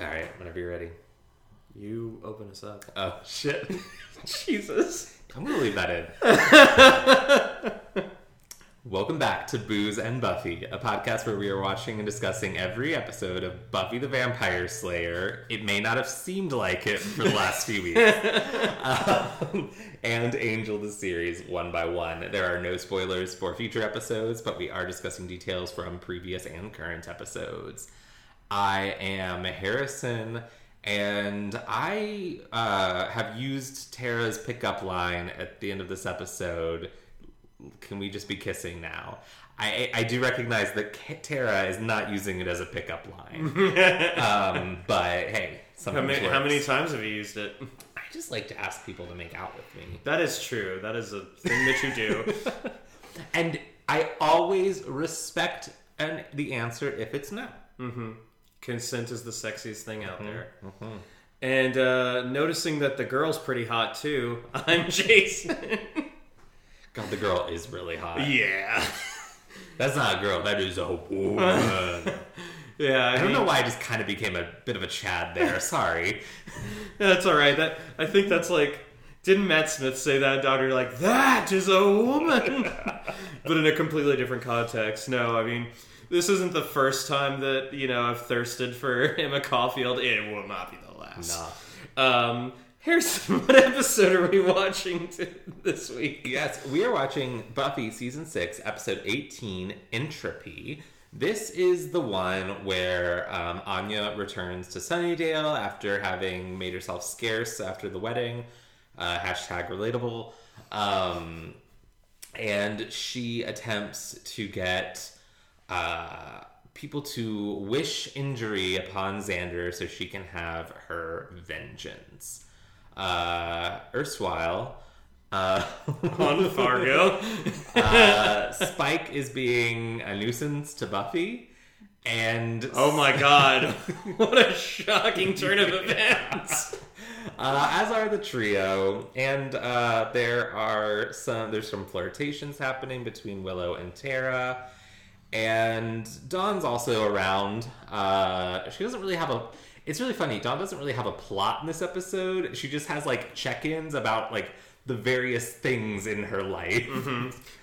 All right, whenever you're ready. You open us up. Oh shit! Jesus. I'm gonna leave that in. Welcome back to Booze and Buffy, a podcast where we are watching and discussing every episode of Buffy the Vampire Slayer. It may not have seemed like it for the last few weeks. Um, and Angel the series one by one. There are no spoilers for future episodes, but we are discussing details from previous and current episodes. I am Harrison, and I uh, have used Tara's pickup line at the end of this episode. Can we just be kissing now? I, I do recognize that K- Tara is not using it as a pickup line, um, but hey, How many, how many times have you used it? I just like to ask people to make out with me, That is true. That is a thing that you do. and I always respect an, the answer if it's no. Consent is the sexiest thing out there. And uh, noticing that the girl's pretty hot too. I'm Jason. God, the girl is really hot. yeah. That's not a girl. That is a woman. Yeah. I, I don't mean, know why I just kind of became a bit of a Chad there. Sorry. That's all right. That I think that's like. Didn't Matt Smith say that? Doctor, like that is a woman, but in a completely different context. No, I mean, this isn't the first time that you know I've thirsted for Emma Caulfield. It will not be the last. Nah. Um, Harrison, what episode are we watching t- this week? Yes, we are watching Buffy season six, episode eighteen, Entropy. This is the one where um, Anya returns to Sunnydale after having made herself scarce after the wedding. Uh, hashtag relatable. Um, and she attempts to get uh, people to wish injury upon Xander so she can have her vengeance. Uh, erstwhile, uh, On Fargo. uh, Spike is being a nuisance to Buffy, and Oh my god. what a shocking turn of events. uh, as are the trio, and uh, there are some there's some flirtations happening between Willow and Tara, and Dawn's also around. Uh, she doesn't really have a. It's really funny. Dawn doesn't really have a plot in this episode. She just has like check-ins about like the various things in her life.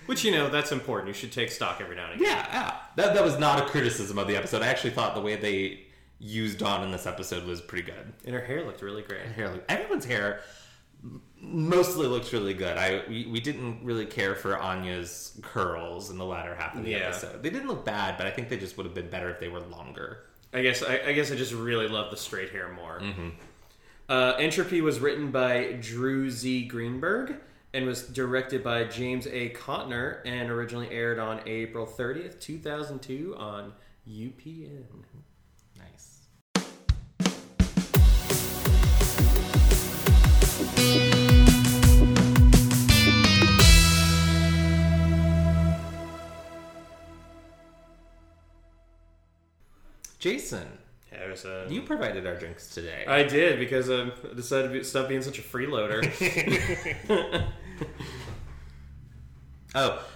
Which, you know, that's important. You should take stock every now and again. Yeah, yeah. That, that was not a criticism of the episode. I actually thought the way they used Dawn in this episode was pretty good. And her hair looked really great. Hair, look- everyone's hair mostly looks really good. I we, we didn't really care for Anya's curls in the latter half of the Yeah. episode. They didn't look bad, but I think they just would have been better if they were longer. I guess I, I guess I just really love the straight hair more. Uh, Entropy was written by Drew Z. Greenberg and was directed by James A. Contner and originally aired on April 30th, 2002 on UPN. Jason, Harrison. you provided our drinks today. I did because I decided to stop being such a freeloader. oh,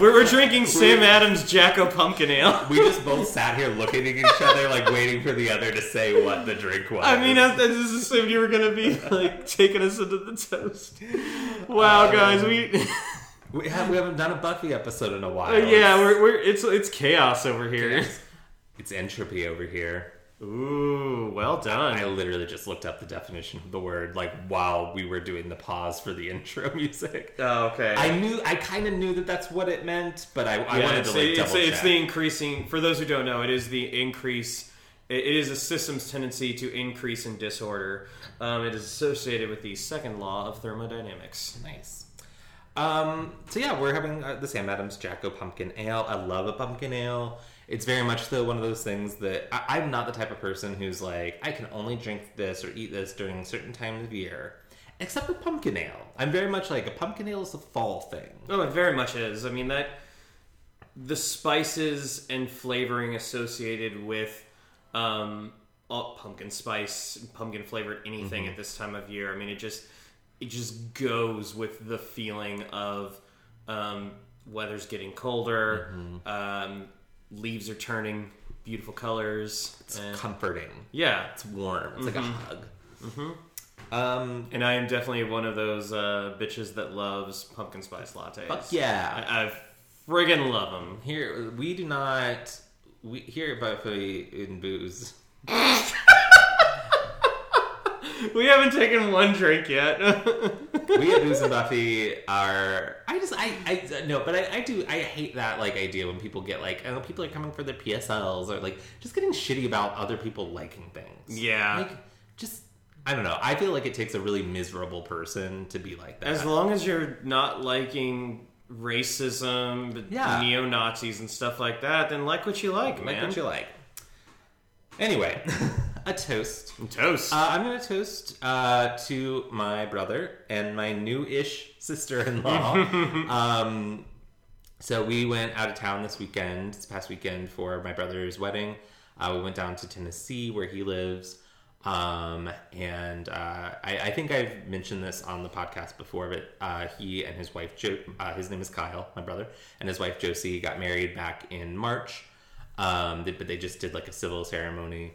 we're, we're drinking Sam Adams Jack-O Pumpkin Ale. we just both sat here looking at each other, like waiting for the other to say what the drink was. I mean, I, I just assumed you were gonna be like taking us into the toast. Wow, Um, guys, we we, have, we haven't done a Buffy episode in a while. Uh, yeah, we're, we're it's it's chaos over here. It's entropy over here. Ooh, well done. I literally just looked up the definition of the word like while we were doing the pause for the intro music. oh, okay. I knew, I kind of knew that that's what it meant, but I, I yeah, wanted to like it's, double it's check. the increasing. For those who don't know, it is the increase. It it is a system's tendency to increase in disorder. Um, it is associated with the second law of thermodynamics. Nice. Um, so yeah, we're having uh, the Sam Adams Jack-O Pumpkin Ale. I love a pumpkin ale. It's very much though one of those things that I, I'm not the type of person who's like I can only drink this or eat this during certain times of year, except for pumpkin ale. I'm very much like a pumpkin ale is a fall thing. Oh, it very much is. I mean that the spices and flavoring associated with um, pumpkin spice, pumpkin flavored anything at this time of year. I mean, it just it just goes with the feeling of um, weather's getting colder, um, leaves are turning beautiful colors. It's and- comforting. yeah, It's warm. It's like a Mm-hmm. hug. Um, and I am definitely one of those uh, bitches that loves pumpkin spice lattes. fuck yeah. I, I friggin' love them. Here we do not. We here at Buffy in booze. We haven't taken one drink yet. we at Booze and Buffy are. I just I I no, but I, I do I hate that like idea when people get like oh people are coming for their PSLs or like just getting shitty about other people liking things. Yeah. like just I don't know. I feel like it takes a really miserable person to be like that. as long as you're not liking racism, Yeah. neo Nazis, and stuff like that, then like what you like, like man. what you like. Anyway, a toast. Toast. Uh, I'm going to toast uh, to my brother and my new-ish sister-in-law. um, so we went out of town this weekend, this past weekend, for my brother's wedding. Uh, we went down to Tennessee, where he lives. Um, and uh, I, I think I've mentioned this on the podcast before, but uh, he and his wife, jo- uh, his name is Kyle, my brother, and his wife Josie got married back in March. Um, they- but they just did like a civil ceremony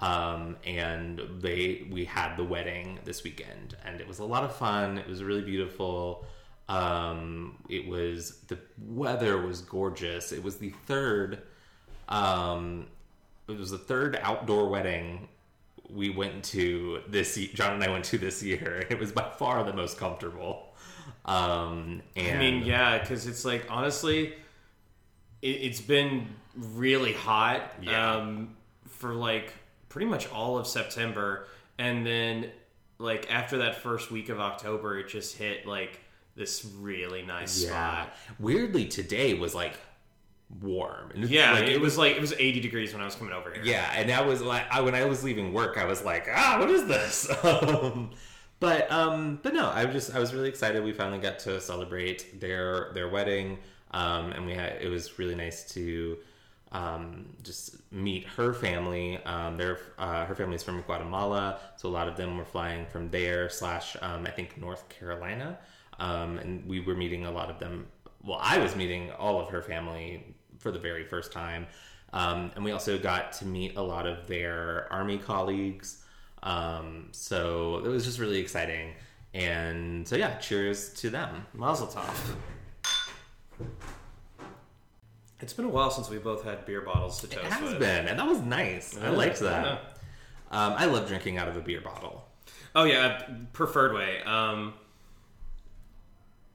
um, and they we had the wedding this weekend and it was a lot of fun. It was really beautiful. Um, it was the weather was gorgeous. It was the third um, it was the third outdoor wedding we went to this john and i went to this year. It was by far the most comfortable. Um, and I mean, yeah, because it's like honestly, it, it's been really hot Yeah. um, for like pretty much all of September, and then like after that first week of October, it just hit like this really nice yeah spot. weirdly today was like warm And Yeah, like, it, was like it was 80 degrees when I was coming over here. Yeah, and that was like I, when I was leaving work, I was like, ah, what is this? um, but um, but no, I was just I was really excited. We finally got to celebrate their their wedding, um, and we had it was really nice to um, just meet her family. Um, uh, her family's from Guatemala, so a lot of them were flying from there slash um, I think North Carolina, um, and we were meeting a lot of them. Well, I was meeting all of her family for the very first time. Um, and we also got to meet a lot of their army colleagues. Um, so it was just really exciting. And so, yeah, cheers to them. Mazel tov. It's been a while since we both had beer bottles to toast It has with. been, and that was nice. I liked that. yeah. Um, I love drinking out of a beer bottle. Oh yeah, preferred way. Um,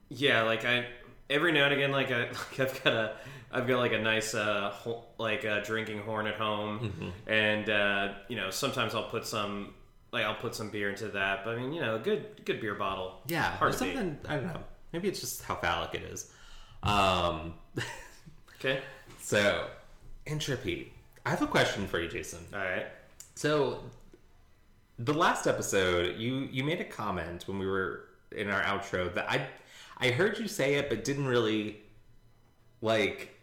yeah, like I every now and again, like, I, like I've got a I've got like a nice uh ho- like a drinking horn at home, Mm-hmm. and uh, you know sometimes I'll put some like I'll put some beer into that. But I mean, you know, a good good beer bottle. Yeah, hard or to beat. something. I don't know. Maybe it's just how phallic it is. Um, Okay, so, entropy. I have a question for you, Jason. all right. So, the last episode, you you made a comment when we were in our outro that I I heard you say it, but didn't really like.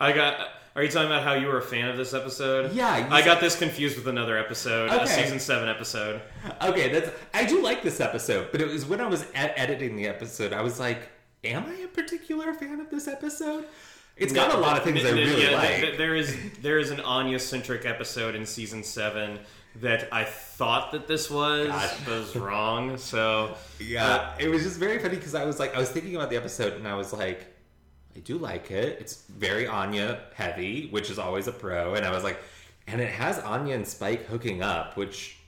I got. Are you talking about how you were a fan of this episode? Yeah, I said- got this confused with another episode, a season seven episode. Okay, that's I do like this episode, but it was when I was ed- editing the episode, I was like, "Am I a particular fan of this episode?" It's got a lot of things I really yeah, like. th- th- there is there is an Anya centric episode in season seven that I thought that this was, God. but was wrong. So Yeah, uh, it was just very funny because I was like, I was thinking about the episode and I was like, I do like it. It's very Anya heavy, which is always a pro. And I was like, and it has Anya and Spike hooking up, which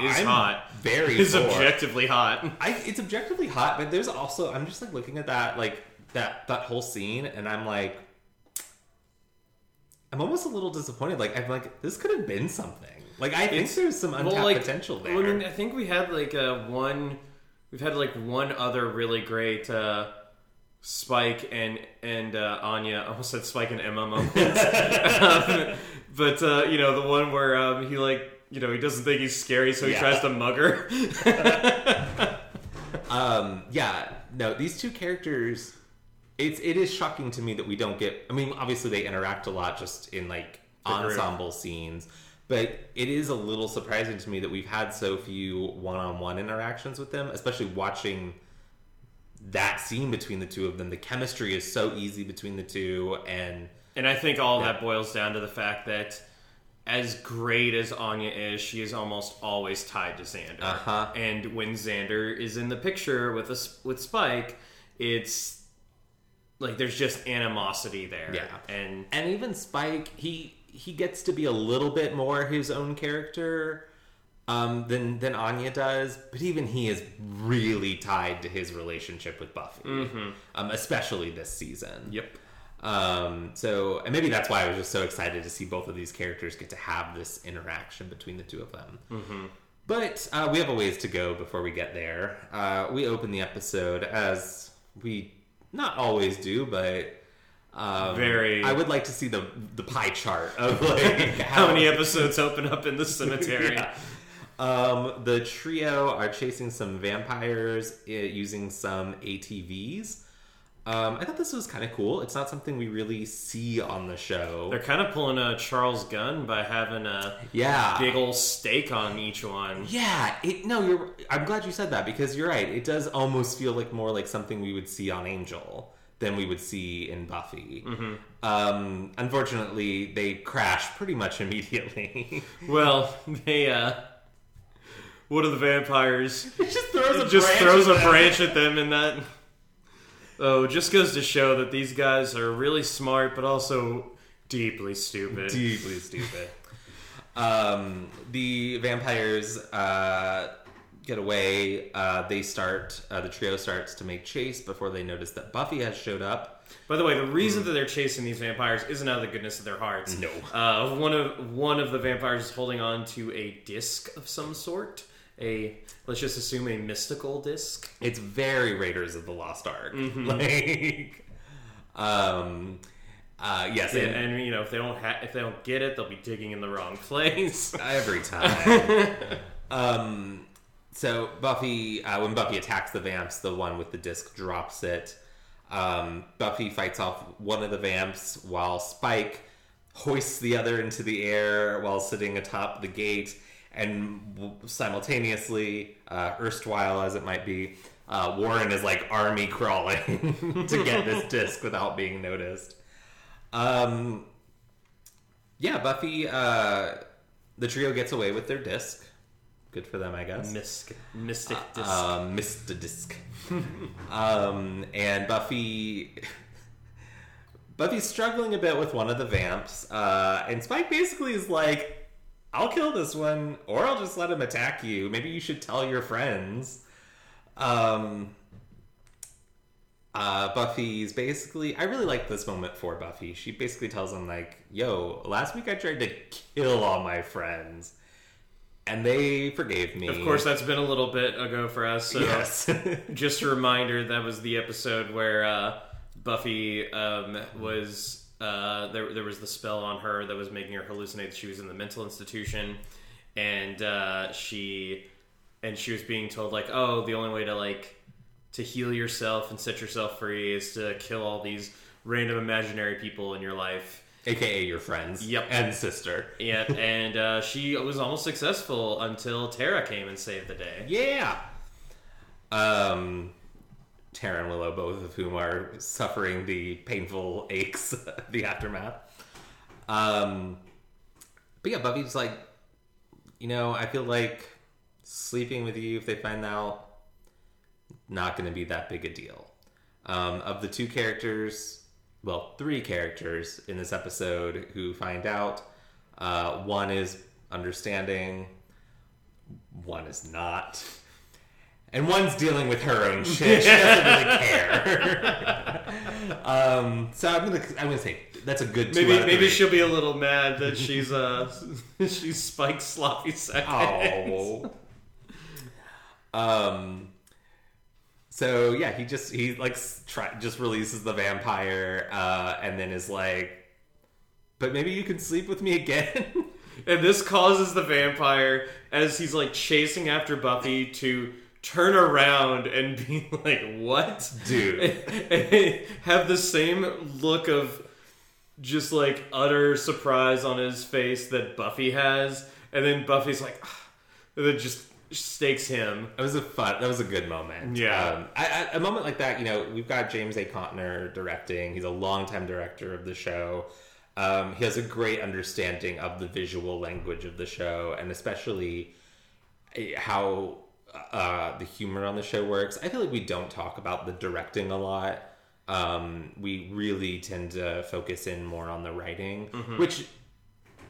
is I'm hot. Very Is objectively hot. I, it's objectively hot, but there's also I'm just like looking at that like that that whole scene, and I'm like, I'm almost a little disappointed. Like I'm like, this could have been something. Like I think It's- there's some untapped Well, like potential there. I mean, I think we had like a one. We've had like one other really great uh, Spike and and uh, Anya. I almost said Spike and Emma moment. um, but uh, you know the one where um, he like you know he doesn't think he's scary, so he Yeah. tries to mug her. um, yeah, no, these two characters. It's it is shocking to me that we don't get. I mean, obviously they interact a lot just in like The group. ensemble scenes, but it is a little surprising to me that we've had so few one-on-one interactions with them, especially watching that scene between the two of them. The chemistry is so easy between the two, and And I think all Yeah. that boils down to the fact that as great as Anya is, she is almost always tied to Xander. Uh-huh. And when Xander is in the picture with us with Spike, it's like there's just animosity there. Yeah. And and even Spike, he he gets to be a little bit more his own character um, than than Anya does, but even he is really tied to his relationship with Buffy, um, especially this season. yep. Um, so, and maybe that's why I was just so excited to see both of these characters get to have this interaction between the two of them. Mm-hmm. But uh, we have a ways to go before we get there. Uh, we open the episode as we not always do, but um, Very- I would like to see the the pie chart of like How many episodes open up in the cemetery? Yeah. Um, the trio are chasing some vampires uh, using some ATVs. Um, I thought this was kind of cool. It's not something we really see on the show. They're kind of pulling a Charles Gunn by having a yeah, big old stake on each one. yeah. It, no, you're. I'm glad you said that because you're right. It does almost feel like more like something we would see on Angel than we would see in Buffy. Um, unfortunately, they crash pretty much immediately. Well, they uh one of the vampires it just throws a just branch throws at a them. branch at them and that Oh, just goes to show that these guys are really smart but also deeply stupid. deeply stupid. um, the vampires uh, get away. Uh, they start. Uh, the trio starts to make chase before they notice that Buffy has showed up. By the way, the reason that they're chasing these vampires isn't out of the goodness of their hearts. No. Uh, one of one of the vampires is holding on to a disc of some sort. A let's just assume a mystical disc. It's very Raiders of the Lost Ark. Mm-hmm. Like, um, uh, yes, Yeah, and and you know if they don't ha- if they don't get it, they'll be digging in the wrong place. every time. um, so Buffy, uh, when Buffy attacks the vamps, the one with the disc drops it. Um, Buffy fights off one of the vamps while Spike hoists the other into the air while sitting atop the gate, and simultaneously, uh, erstwhile as it might be, uh, Warren is like army crawling to get this disc without being noticed. Um, yeah, Buffy, uh, the trio gets away with their disc. Good for them, I guess. Mystic, mystic disc. Um, Mr. Disc. um, and Buffy. Buffy's struggling a bit with one of the vamps, uh, and Spike basically is like, I'll kill this one, or I'll just let him attack you. Maybe you should tell your friends. Um, uh, Buffy's basically, I really like this moment for Buffy. She basically tells him, like, yo, last week I tried to kill all my friends, and they forgave me. of course, that's been a little bit ago for us. So Yes. just a reminder that was the episode where uh, Buffy um, was uh, there. There was the spell on her that was making her hallucinate. that She was in the mental institution, and uh, she and she was being told like, oh, the only way to like to heal yourself and set yourself free is to kill all these random imaginary people in your life. AKA your friends. Yep. And sister. Yeah, and uh, she was almost successful until Tara came and saved the day. Yeah. Um, Tara and Willow, both of whom are suffering the painful aches, the aftermath. Um, but yeah, Buffy's like, you know, I feel like sleeping with you, if they find out, not going to be that big a deal. Um, of the two characters, well, three characters in this episode who find out, uh, one is understanding, one is not. And one's dealing with her own shit. She doesn't really care. um, so I'm gonna I'm gonna say that's a good Maybe maybe three. she'll be a little mad that she's uh she's Spike's sloppy seconds. Oh. um. So yeah, he just he like try just releases the vampire, uh, and then is like, "But maybe you can sleep with me again." And this causes the vampire as he's like chasing after Buffy to turn around and be like, "What, Dude. And have the same look of just like utter surprise on his face that Buffy has, and then Buffy's like, "Ah," and then just stakes him. That was a fun. That was a good moment. Yeah. um, I, I, a moment like that. You know, we've got James A. Contner directing. He's a longtime director of the show. Um, he has a great understanding of the visual language of the show, and especially eh, how uh, the humor on the show works. I feel like we don't talk about the directing a lot. Um, we really tend to focus in more on the writing, which,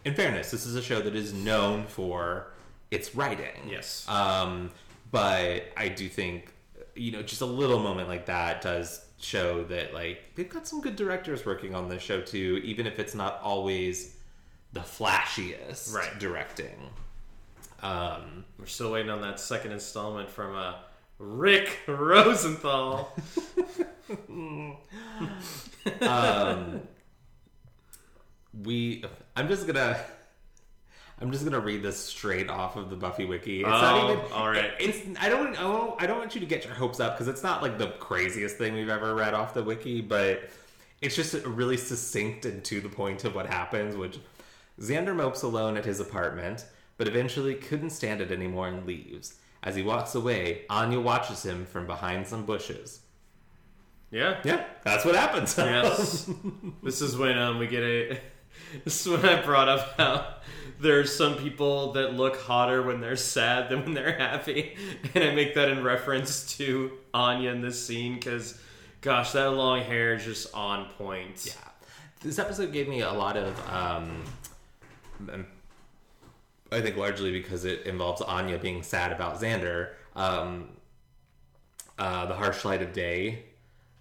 in fairness, this is a show that is known for its writing. Yes. Um, but I do think, you know, just a little moment like that does show that, like, they've got some good directors working on this show, too, even if it's not always the flashiest Right. directing. Um, We're still waiting on that second installment from uh, Rick Rosenthal. um, we, I'm just gonna. I'm just gonna read this straight off of the Buffy wiki. It's Oh, not even. all right. It's. I don't. I don't. I don't want you to get your hopes up because it's not like the craziest thing we've ever read off the wiki, but it's just really succinct and to the point of what happens. Which Xander mopes alone at his apartment, but eventually couldn't stand it anymore and leaves. As he walks away, Anya watches him from behind some bushes. Yeah. Yeah, that's what happens. Yes. this is when um, we get a. This is when I brought up how there's some people that look hotter when they're sad than when they're happy, and I make that in reference to Anya in this scene because, gosh, that long hair is just on point. Yeah. This episode gave me a lot of, um, um, I think largely because it involves Anya being sad about Xander. Um, uh, the Harsh Light of Day,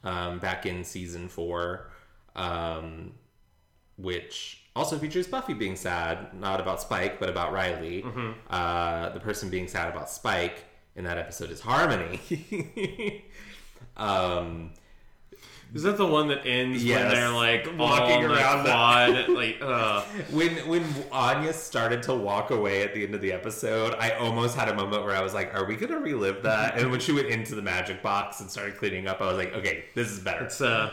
um, back in season four, um, which also features Buffy being sad, not about Spike, but about Riley. Uh, the person being sad about Spike in that episode is Harmony. um, Is that the one that ends when they're like Walking around the- quad? like, uh, when when Anya started to walk away at the end of the episode, I almost had a moment where I was like, "Are we gonna relive that?" And when she went into the magic box and started cleaning up, I was like, "Okay, this is better." it's uh,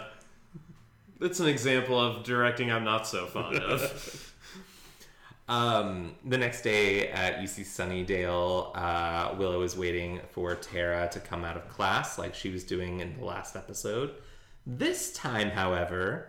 it's an example of directing I'm not so fond of. Um, the next day at UC Sunnydale, uh, Willow is waiting for Tara to come out of class, like she was doing in the last episode. This time, however,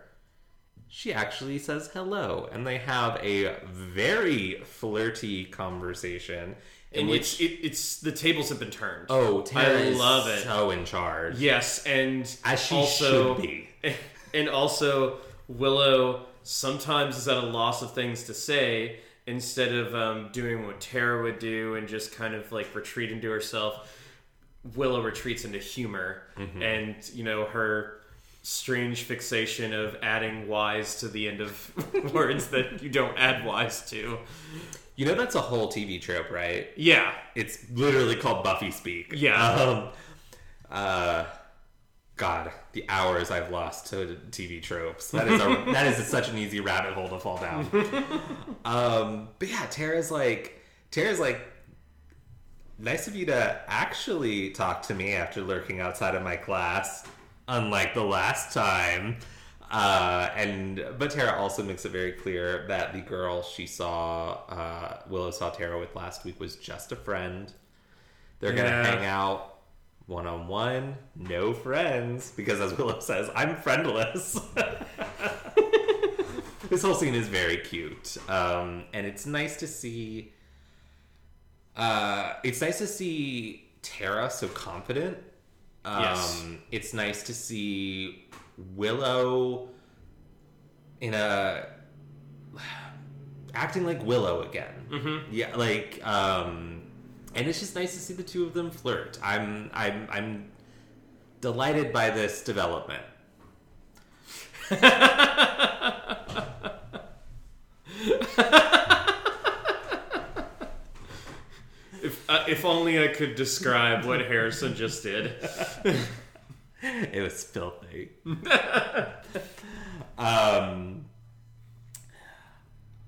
she actually says hello, and they have a very flirty conversation in And which it's it, it's the tables have been turned. Oh, Tara I is love it. so in charge. Yes, and As she also, should be. And also, Willow sometimes is at a loss of things to say instead of um, doing what Tara would do and just kind of like retreat into herself. Willow retreats into humor, Mm-hmm. and you know her strange fixation of adding "y's" to the end of words that you don't add "y's" to. You know that's a whole TV trope, right? Yeah, It's literally called Buffy speak. Yeah. Um, uh, God, the hours I've lost to TV tropes. That is a, that is such an easy rabbit hole to fall down. um, but yeah, Tara's like Tara's like. Nice of you to actually talk to me after lurking outside of my class, unlike the last time. Uh, and but Tara also makes it very clear that the girl she saw uh, Willow saw Tara with last week was just a friend. They're gonna hang out one on one, no friends, because as Willow says, I'm friendless. this whole scene is very cute, um, and it's nice to see. Uh, it's nice to see Tara so confident. Um, Yes. It's nice to see Willow in a acting like Willow again. Mm-hmm. Yeah, like, um, and it's just nice to see the two of them flirt. I'm, I'm, I'm delighted by this development. if uh, if only I could describe what Harrison just did. it was filthy. um,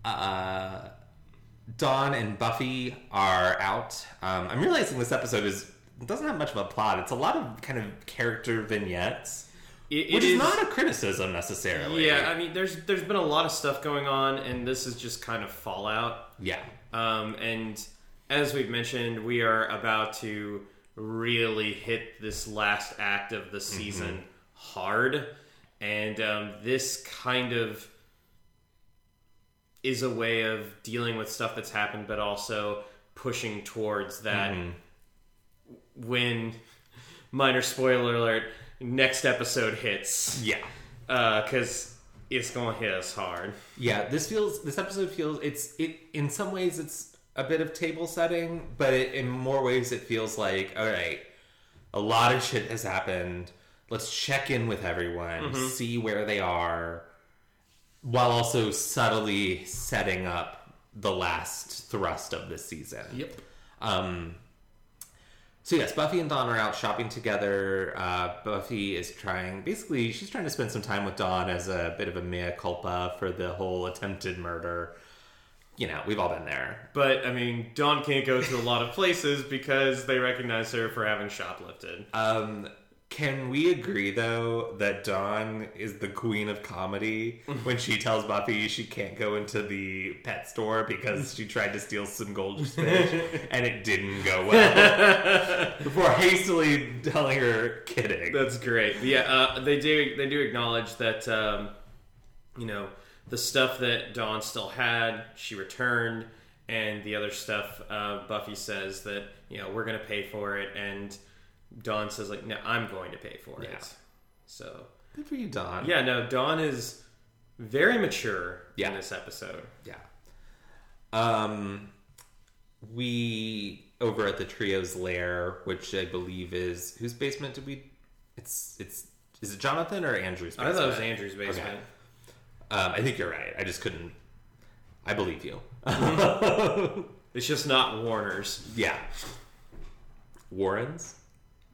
uh, Dawn and Buffy are out. Um, I'm realizing this episode is doesn't have much of a plot. It's a lot of kind of character vignettes, It- which it is, not a criticism necessarily. Yeah, I mean, there's there's been a lot of stuff going on, and this is just kind of fallout. yeah. Um, and as we've mentioned, we are about to really hit this last act of the season mm-hmm. hard, and um, this kind of is a way of dealing with stuff that's happened, but also pushing towards that mm-hmm. when minor spoiler alert next episode hits. Yeah. Uh, because it's gonna hit us hard. Yeah, this feels this episode feels it's it in some ways it's a bit of table setting, but it, in more ways it feels like all right, a lot of shit has happened. Let's check in with everyone, see where they are, while also subtly setting up the last thrust of this season. yep Um, so yes, Buffy and Dawn are out shopping together. Uh, Buffy is trying, basically, she's trying to spend some time with Dawn as a bit of a mea culpa for the whole attempted murder. You know, we've all been there. but i mean dawn can't go to a lot of places because they recognize her for having shoplifted Um, can we agree though that Dawn is the queen of comedy when she tells Buffy she can't go into the pet store because she tried to steal some goldfish and it didn't go well? Before hastily telling her kidding. That's great. Yeah, uh, they do. They do acknowledge that um, you know the stuff that Dawn still had, she returned, and the other stuff, uh, Buffy says that you know we're going to pay for it, and Dawn says like, no, I'm going to pay for Yeah. it. So Good for you, Dawn. yeah, no, Dawn is very mature Yeah. in this episode. Yeah. Um, we over at the trio's lair, which I believe is whose basement did we? It's it's is it Jonathan or Andrew's? I Basement? thought it was Andrew's basement. Okay. Um, I think you're right. I just couldn't. I believe you. It's just not Warner's. yeah. Warren's.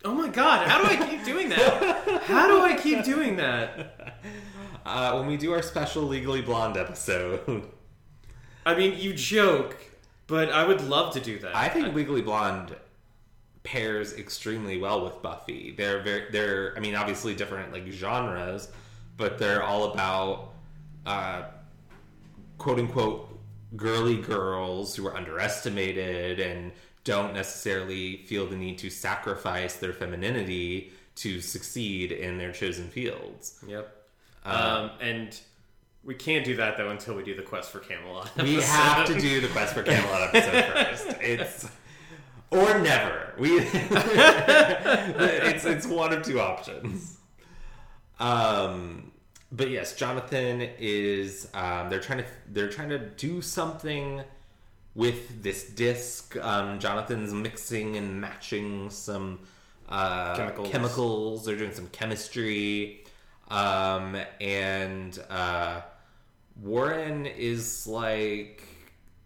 Oh my god, how do I keep doing that? How do I keep doing that? Uh, when we do our special Legally Blonde episode, I mean, you joke, but I would love to do that. I think Legally Blonde pairs extremely well with Buffy. They're very, they're, I mean, obviously different like genres, but they're all about, uh, quote unquote, girly girls who are underestimated and don't necessarily feel the need to sacrifice their femininity to succeed in their chosen fields. Yep. um, and we can't do that though until we do the quest for Camelot. We have to do the Quest for Camelot episode first. It's or never. We it's it's one of two options. Um, but yes, Jonathan is. Um, they're trying to they're trying to do something with this disc. Um, Jonathan's mixing and matching some uh, Chemicals. chemicals. They're doing some chemistry, um, and. Uh, Warren is like,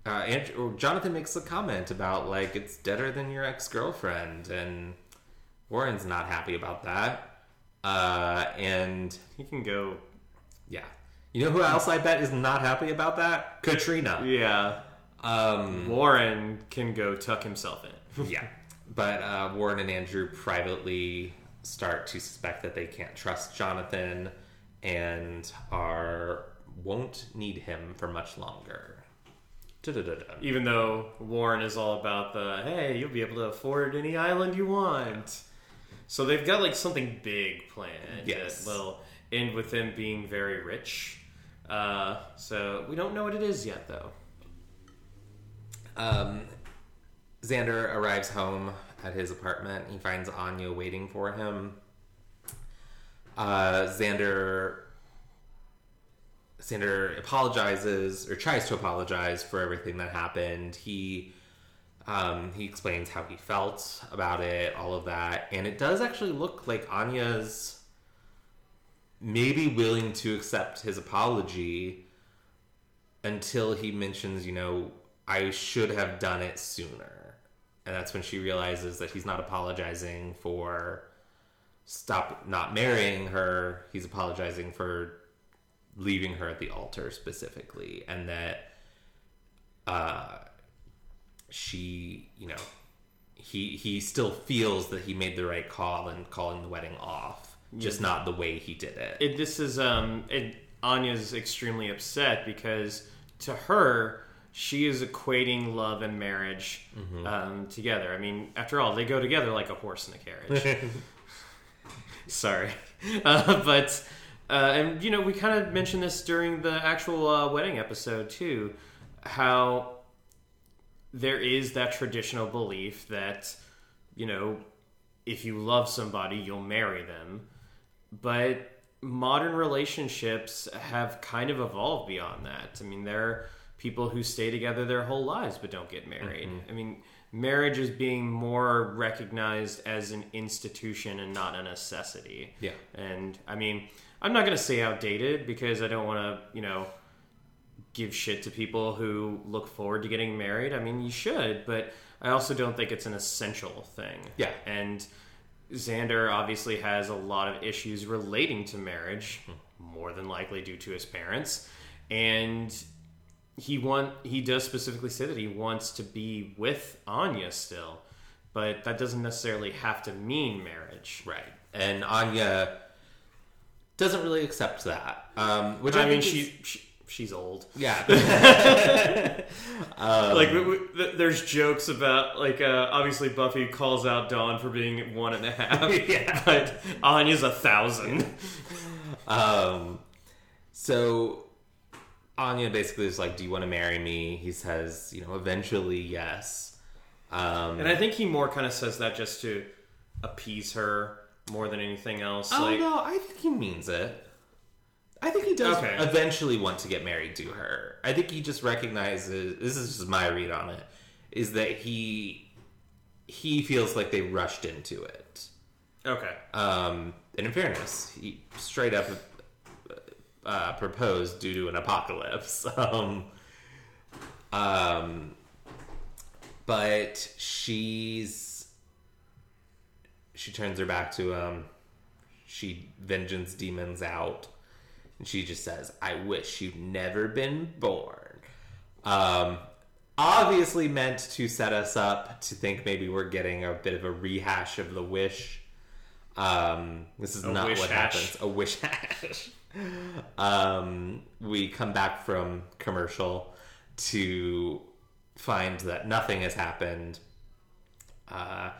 uh, Andrew, Jonathan makes a comment about like it's deader than your ex girlfriend, and Warren's not happy about that. Uh, and He can go. You know who else I bet is not happy about that? Katrina. Yeah. Um, Warren can go tuck himself in. yeah, but uh, Warren and Andrew privately start to suspect that they can't trust Jonathan, and are won't need him for much longer. Da-da-da-da. Even though Warren is all about the hey, you'll be able to afford any island you want. So they've got like something big planned. Yes. That will end with them being very rich. Uh, so we don't know what it is yet, though. Um, Xander arrives home at his apartment. He finds Anya waiting for him. Uh, Xander Xander apologizes or tries to apologize for everything that happened. He um, he explains how he felt about it, all of that, and it does actually look like Anya's maybe willing to accept his apology until he mentions, you know, I should have done it sooner. And that's when she realizes that he's not apologizing for stop not marrying her. He's apologizing for leaving her at the altar specifically and that uh she, you know, he he still feels that he made the right call in calling the wedding off, just not the way he did it. It, this is um, it, Anya's extremely upset because to her, she is equating love and marriage um, together. I mean, after all, they go together like a horse and a carriage. Sorry, uh, but Uh, and you know, we kind of mentioned this during the actual uh, wedding episode too, how there is that traditional belief that you know, if you love somebody, you'll marry them, but modern relationships have kind of evolved beyond that. I mean, there are people who stay together their whole lives but don't get married. Mm-hmm. I mean, marriage is being more recognized as an institution and not a necessity. Yeah. And I mean, I'm not going to say outdated because I don't want to, you know, give shit to people who look forward to getting married. I mean, you should, but I also don't think it's an essential thing. Yeah. And Xander obviously has a lot of issues relating to marriage, more than likely due to his parents. And he want he does specifically say that he wants to be with Anya still, but that doesn't necessarily have to mean marriage. Right. And Anya doesn't really accept that. Um, which I, I mean, she, she she's old. yeah. um, like w- w- th- there's jokes about like uh, obviously Buffy calls out Dawn for being one and a half, Yeah. but Anya's a thousand. Um, so Anya basically is like, "Do you want to marry me?" He says, "You know, eventually, yes." Um, And I think he more kind of says that just to appease her more than anything else. oh like, no, I think he means it. I think he does Okay. eventually want to get married to her. I think he just recognizes. This is just my read on it. Is that he he feels like they rushed into it. okay, Um, and in fairness, he straight up uh, proposed due to an apocalypse. Um, um, but she's she turns her back to him. She vengeance demons out, and she just says, "I wish you'd never been born." Um, obviously meant to set us up to think maybe we're getting a bit of a rehash of the wish. Um, this is A not what hash. happens. A wish hash. um, we come back from commercial to find that nothing has happened. Uh,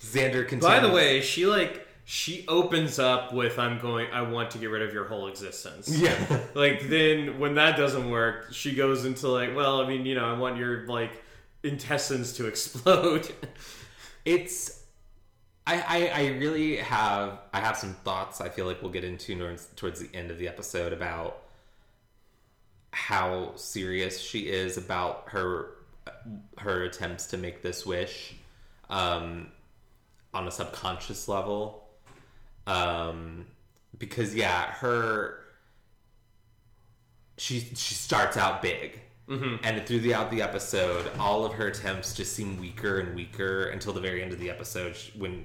Xander continues. By the way, she like she opens up with "I'm going. I want to get rid of your whole existence." yeah, Like then, when that doesn't work, she goes into like, "Well, I mean, you know, I want your like intestines to explode." it's I, I I really have I have some thoughts I feel like we'll get into towards, towards the end of the episode about how serious she is about her her attempts to make this wish um, on a subconscious level um, because yeah her she she starts out big and throughout the episode all of her attempts just seem weaker and weaker until the very end of the episode when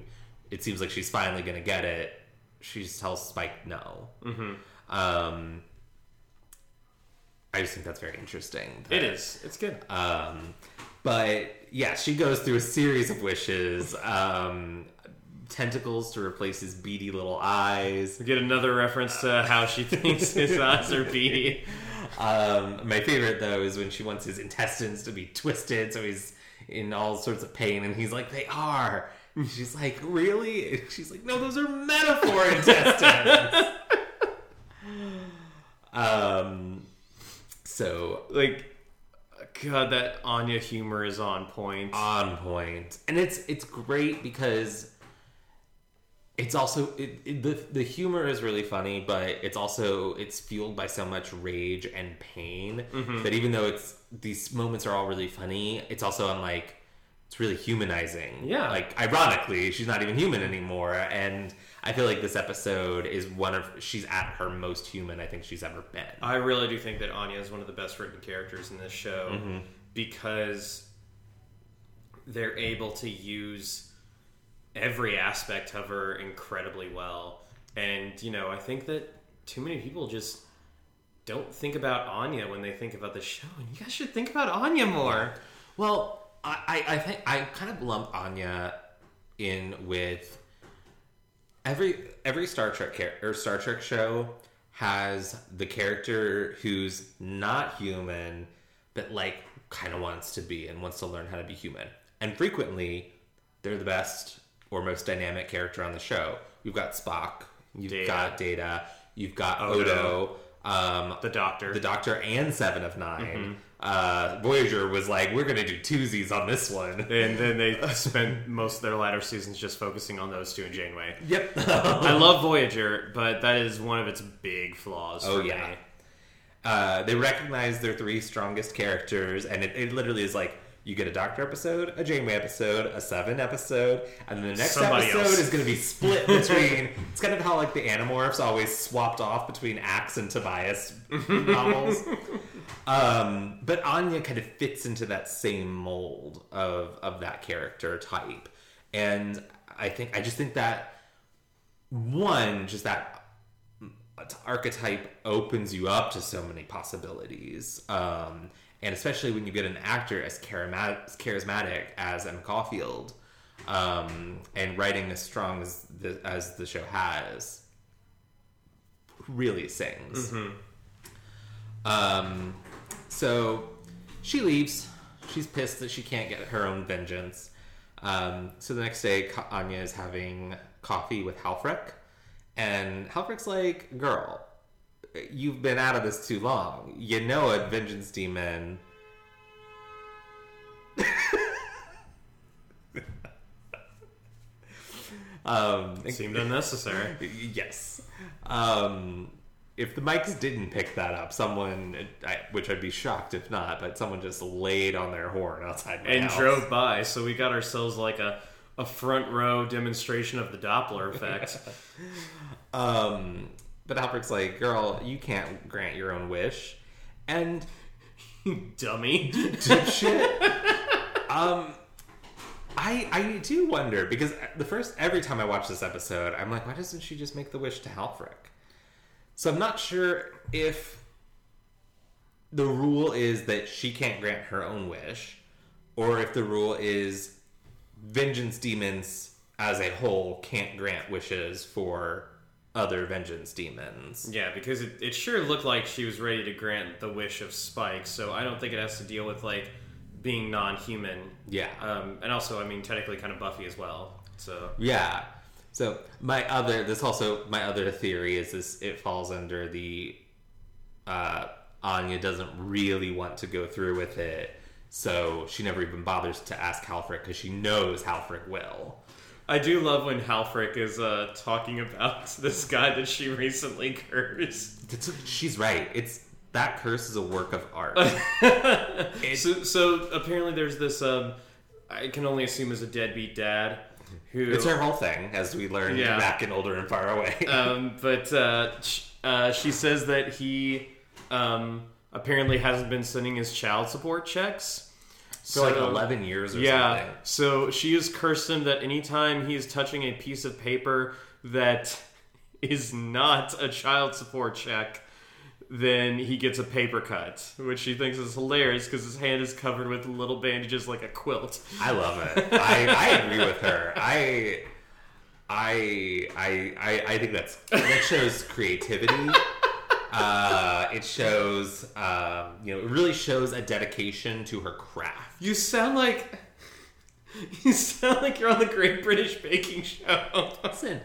it seems like she's finally gonna get it she just tells spike no mm-hmm. um, i just think that's very interesting it is. It's good. um, but yeah, she goes through a series of wishes. Um, tentacles to replace his beady little eyes. We get another reference to how she thinks his eyes are beady. Um, my favorite though is when she wants his intestines to be twisted, so he's in all sorts of pain, and he's like, "They are." And she's like, "Really?" And she's like, "No, those are metaphor intestines." um, so Like, God, that Anya humor is on point. on point and it's it's great because it's also it, it, the the humor is really funny but it's also it's fueled by so much rage and pain that even though it's these moments are all really funny it's also on like it's really humanizing Yeah. like ironically she's not even human anymore and i feel like this episode is one of she's at her most human i think she's ever been I really do think that Anya is one of the best written characters in this show Mm-hmm. because they're able to use every aspect of her incredibly well. And, you know, I think that too many people just don't think about Anya when they think about the show. And you guys should think about Anya more. Well, I, I think I kind of lump Anya in with every every Star Trek char- or Star Trek show has the character who's not human, but like kind of wants to be and wants to learn how to be human. And frequently, they're the best or most dynamic character on the show. You've got Spock, you've Data. got Data, You've got Odo. Odo, um, The Doctor. the Doctor, and Seven of 9 Mm-hmm. Uh, Voyager was like, we're gonna do twosies on this one. and then they spent most of their latter seasons just focusing on those two and Janeway. Yep. I love Voyager, but that is one of its big flaws. Oh, for yeah. uh, they recognize their three strongest characters, and it, it literally is like you get a Doctor episode, a Janeway episode, a Seven episode, and then the next Somebody episode else. is going to be split between. it's kind of how like the Animorphs always swapped off between Ax and Tobias novels. Um, but Anya kind of fits into that same mold of of that character type, and I think I just think that one just that archetype opens you up to so many possibilities. Um, and especially when you get an actor as charismatic, as Emma Caulfield, um, and writing as strong as the, as the show has, really sings. Um, so she leaves. She's pissed that she can't get her own vengeance. Um, so the next day, Anya is having coffee with Halfrek, and Halfrek's like, "Girl, you've been out of this too long. You know a vengeance demon." um, It seemed unnecessary. Yes. Um, if the mics didn't pick that up, someone, I, which I'd be shocked if not, but someone just laid on their horn outside my and house. drove by, so we got ourselves like a, a front row demonstration of the Doppler effect. Um, but Alfred's like, "Girl, you can't grant your own wish," and Dummy. dipshit. um, I I do wonder because the first every time I watch this episode, I'm like, why doesn't she just make the wish to Halfrek? So I'm not sure if the rule is that she can't grant her own wish, or if the rule is vengeance demons as a whole can't grant wishes for other vengeance demons. Yeah, because it, it sure looked like she was ready to grant the wish of Spike, so I don't think it has to deal with like being non-human. Yeah. Um, and also, I mean, technically, kind of Buffy as well. So Yeah. So my other this also my other theory is this it falls under the uh Anya doesn't really want to go through with it. So she never even bothers to ask Halfrek because she knows Halfrek will. I do love when Halfrek is uh, talking about this guy that she recently cursed. That's, she's right. It's that curse is a work of art. so, so apparently, there's this. Um, I can only assume is a deadbeat dad who. it's her whole thing, as we learned Yeah. back in Older and Far Away. um, but uh, sh- uh, she says that he um, apparently hasn't been sending his child support checks For like 11 years or Yeah. something. So she has cursed him that anytime he's touching a piece of paper that is not a child support check, then he gets a paper cut, which she thinks is hilarious because his hand is covered with little bandages like a quilt. I love it. I, I agree with her. I, I, I, I, I think that's that shows creativity. Uh, it shows, um, you know, it really shows a dedication to her craft. You sound like. You sound like you're on the Great British Baking Show. Listen,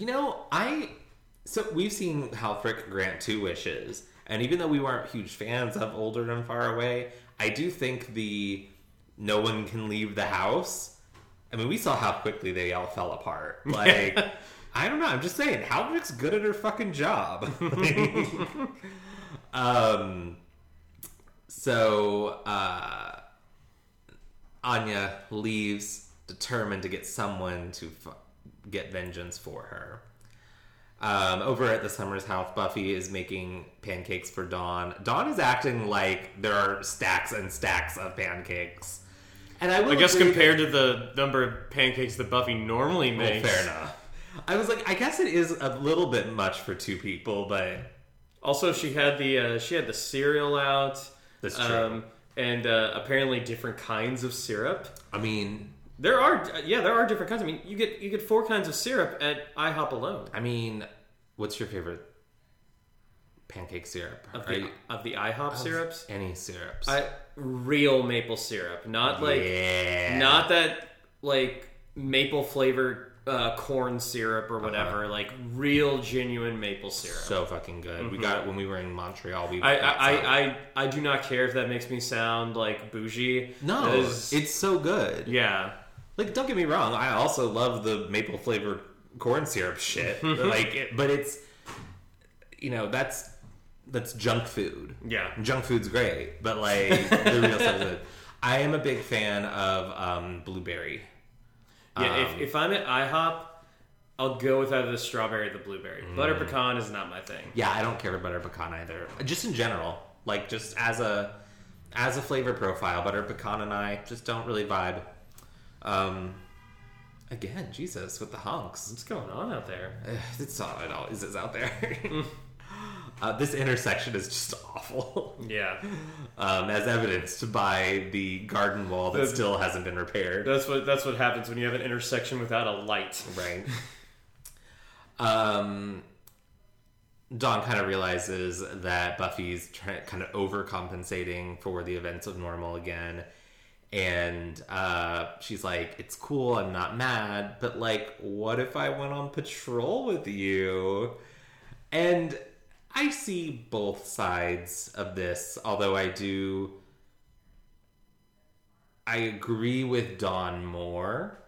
you know, I so we've seen Halfrek grant two wishes, and even though we weren't huge fans of Older and Far Away, I do think the no one can leave the house. I mean, we saw how quickly they all fell apart. Like, I don't know. I'm just saying, Halfrek's good at her fucking job. um. So, uh, Anya leaves, determined to get someone to f- get vengeance for her. Um, over at the Summers house, Buffy is making pancakes for Dawn. Dawn is acting like there are stacks and stacks of pancakes. And I, I guess compared to the number of pancakes that Buffy normally Well, makes. fair enough. I was like, I guess it is a little bit much for two people, but Also, she had the uh, she had the cereal out. That's true. Um, and uh, apparently different kinds of syrup. I mean, There are yeah, there are different kinds. I mean, you get you get four kinds of syrup at IHOP alone. I mean, what's your favorite pancake syrup? Of Are the, you- of the IHOP syrups, Any syrups? I real maple syrup, not like yeah. not that like maple flavored uh, corn syrup or whatever, like real genuine maple syrup. So fucking good. We got it when we were in Montreal. We I, I. I, I, I do not care if that makes me sound like bougie. no, is- it's so good. yeah. Like, don't get me wrong. I also love the maple flavored corn syrup shit. like, it, but it's you know that's that's junk food. Yeah. Junk food's great, but like the real stuff is. I am a big fan of um, blueberry. Yeah, Um, if, if I'm at IHOP, I'll go with either the strawberry or the blueberry. Butter Mm. pecan is not my thing. Yeah, I don't care for butter pecan either. Just in general, like just as a as a flavor profile, butter pecan and I just don't really vibe. Um, again, Jesus with the honks. What's going on out there? It's all it always is out there. uh, this intersection is just awful, Yeah, um, as evidenced by the garden wall that still hasn't been repaired. that's what that's what happens when you have an intersection without a light. Right. um, Dawn kind of realizes that Buffy's try- kind of overcompensating for the events of normal again. And uh, she's like, It's cool, I'm not mad, but like, what if I went on patrol with you? And I see both sides of this, although I do. I agree with Dawn more.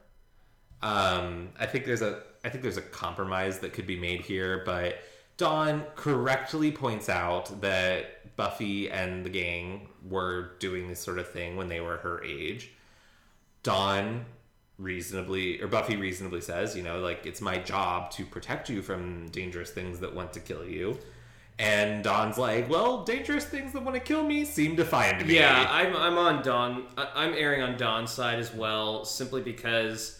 Um, I think there's a I think there's a compromise that could be made here, but Dawn correctly points out that Buffy and the gang were doing this sort of thing when they were her age. Dawn reasonably or Buffy reasonably says, you know, like it's my job to protect you from dangerous things that want to kill you. And Dawn's like, well, dangerous things that want to kill me seem to find me. Yeah, I'm I'm on Dawn. I'm erring on Dawn's side as well, simply because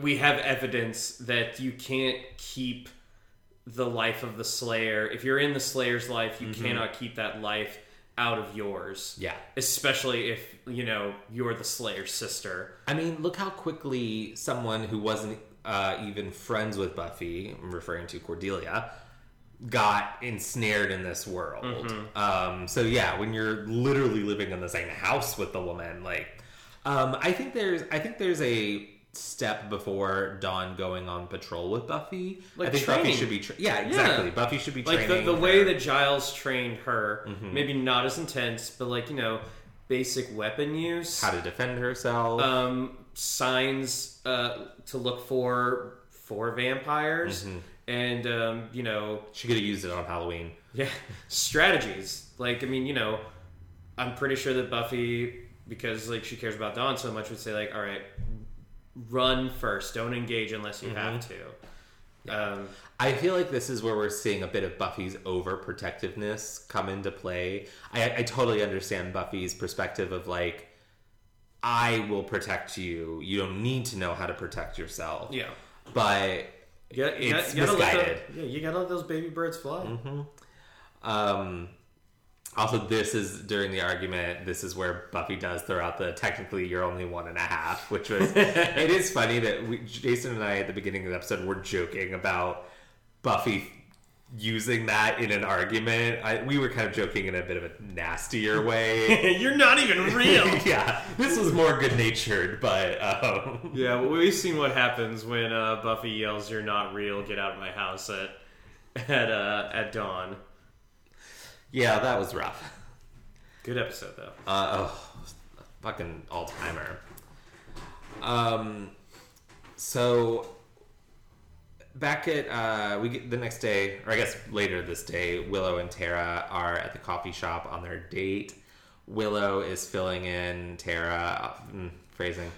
we have evidence that you can't keep the life of the Slayer. If you're in the Slayer's life, you cannot keep that life out of yours. Yeah. Especially if, you know, you're the Slayer's sister. I mean, look how quickly someone who wasn't uh, even friends with Buffy, I'm referring to Cordelia, got ensnared in this world. Um, so yeah, when you're literally living in the same house with the woman, like, um, I think there's, I think there's a step before Dawn going on patrol with Buffy. Like I think Buffy should be, tra- yeah, exactly. Buffy should be Like the, training the way that Giles trained her, Mm-hmm. maybe not as intense, but like, you know, basic weapon use. how to defend herself. um, signs uh, to look for for vampires, Mm-hmm. And um, you know, she could have used it on Halloween. yeah, strategies. Like, I mean, you know, I'm pretty sure that Buffy, because like she cares about Dawn so much, would say like, all right, run first, don't engage unless you have to. Um, I feel like this is where we're seeing a bit of Buffy's overprotectiveness come into play. I, I totally understand Buffy's perspective of like, I will protect you. You don't need to know how to protect yourself. yeah. But You gotta, you It's gotta, you gotta let misguided. yeah, you gotta let those baby birds fly. um, also, this is during the argument. This is where Buffy does throw out the technically you're only one and a half, which was. it is funny that we, Jason and I at the beginning of the episode were joking about Buffy using that in an argument. I, we were kind of joking in a bit of a nastier way. You're not even real. yeah, this was more good natured, but um, Yeah, well, we've seen what happens when uh, Buffy yells, "You're not real! Get out of my house!" at at uh, at dawn. yeah, that was rough. Good episode though. Uh, oh, fucking all timer. Um, so back at uh, we get the next day, or I guess later this day, Willow and Tara are at the coffee shop on their date. Willow is filling in Tara, mm, phrasing,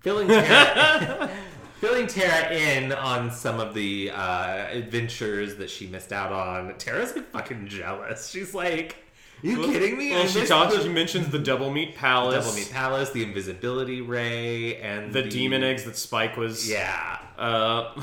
filling Tara, filling Tara in on some of the uh, adventures that she missed out on. Tara's like fucking jealous. She's like, "You kidding me? Well, she talks. the- She mentions the Double Meat Palace, Devil Meat Palace, the Invisibility Ray, and the, demon eggs that Spike was Yeah, uh,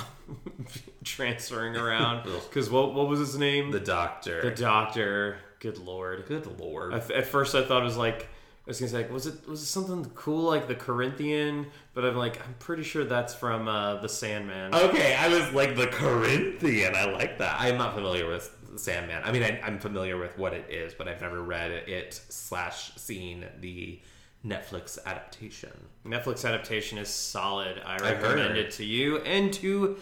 transferring around. Because what what was his name? the Doctor. The Doctor. Good lord. Good lord. At, at first, I thought it was like I was gonna say, like, was it was it something cool like the Corinthian? But I'm like, I'm pretty sure that's from uh, the Sandman. Okay, I was like the Corinthian. I like that. I'm not familiar with Sandman. I mean, I, I'm familiar with what it is, but I've never read it slash seen the Netflix adaptation. Netflix adaptation is solid. I recommend it to you and to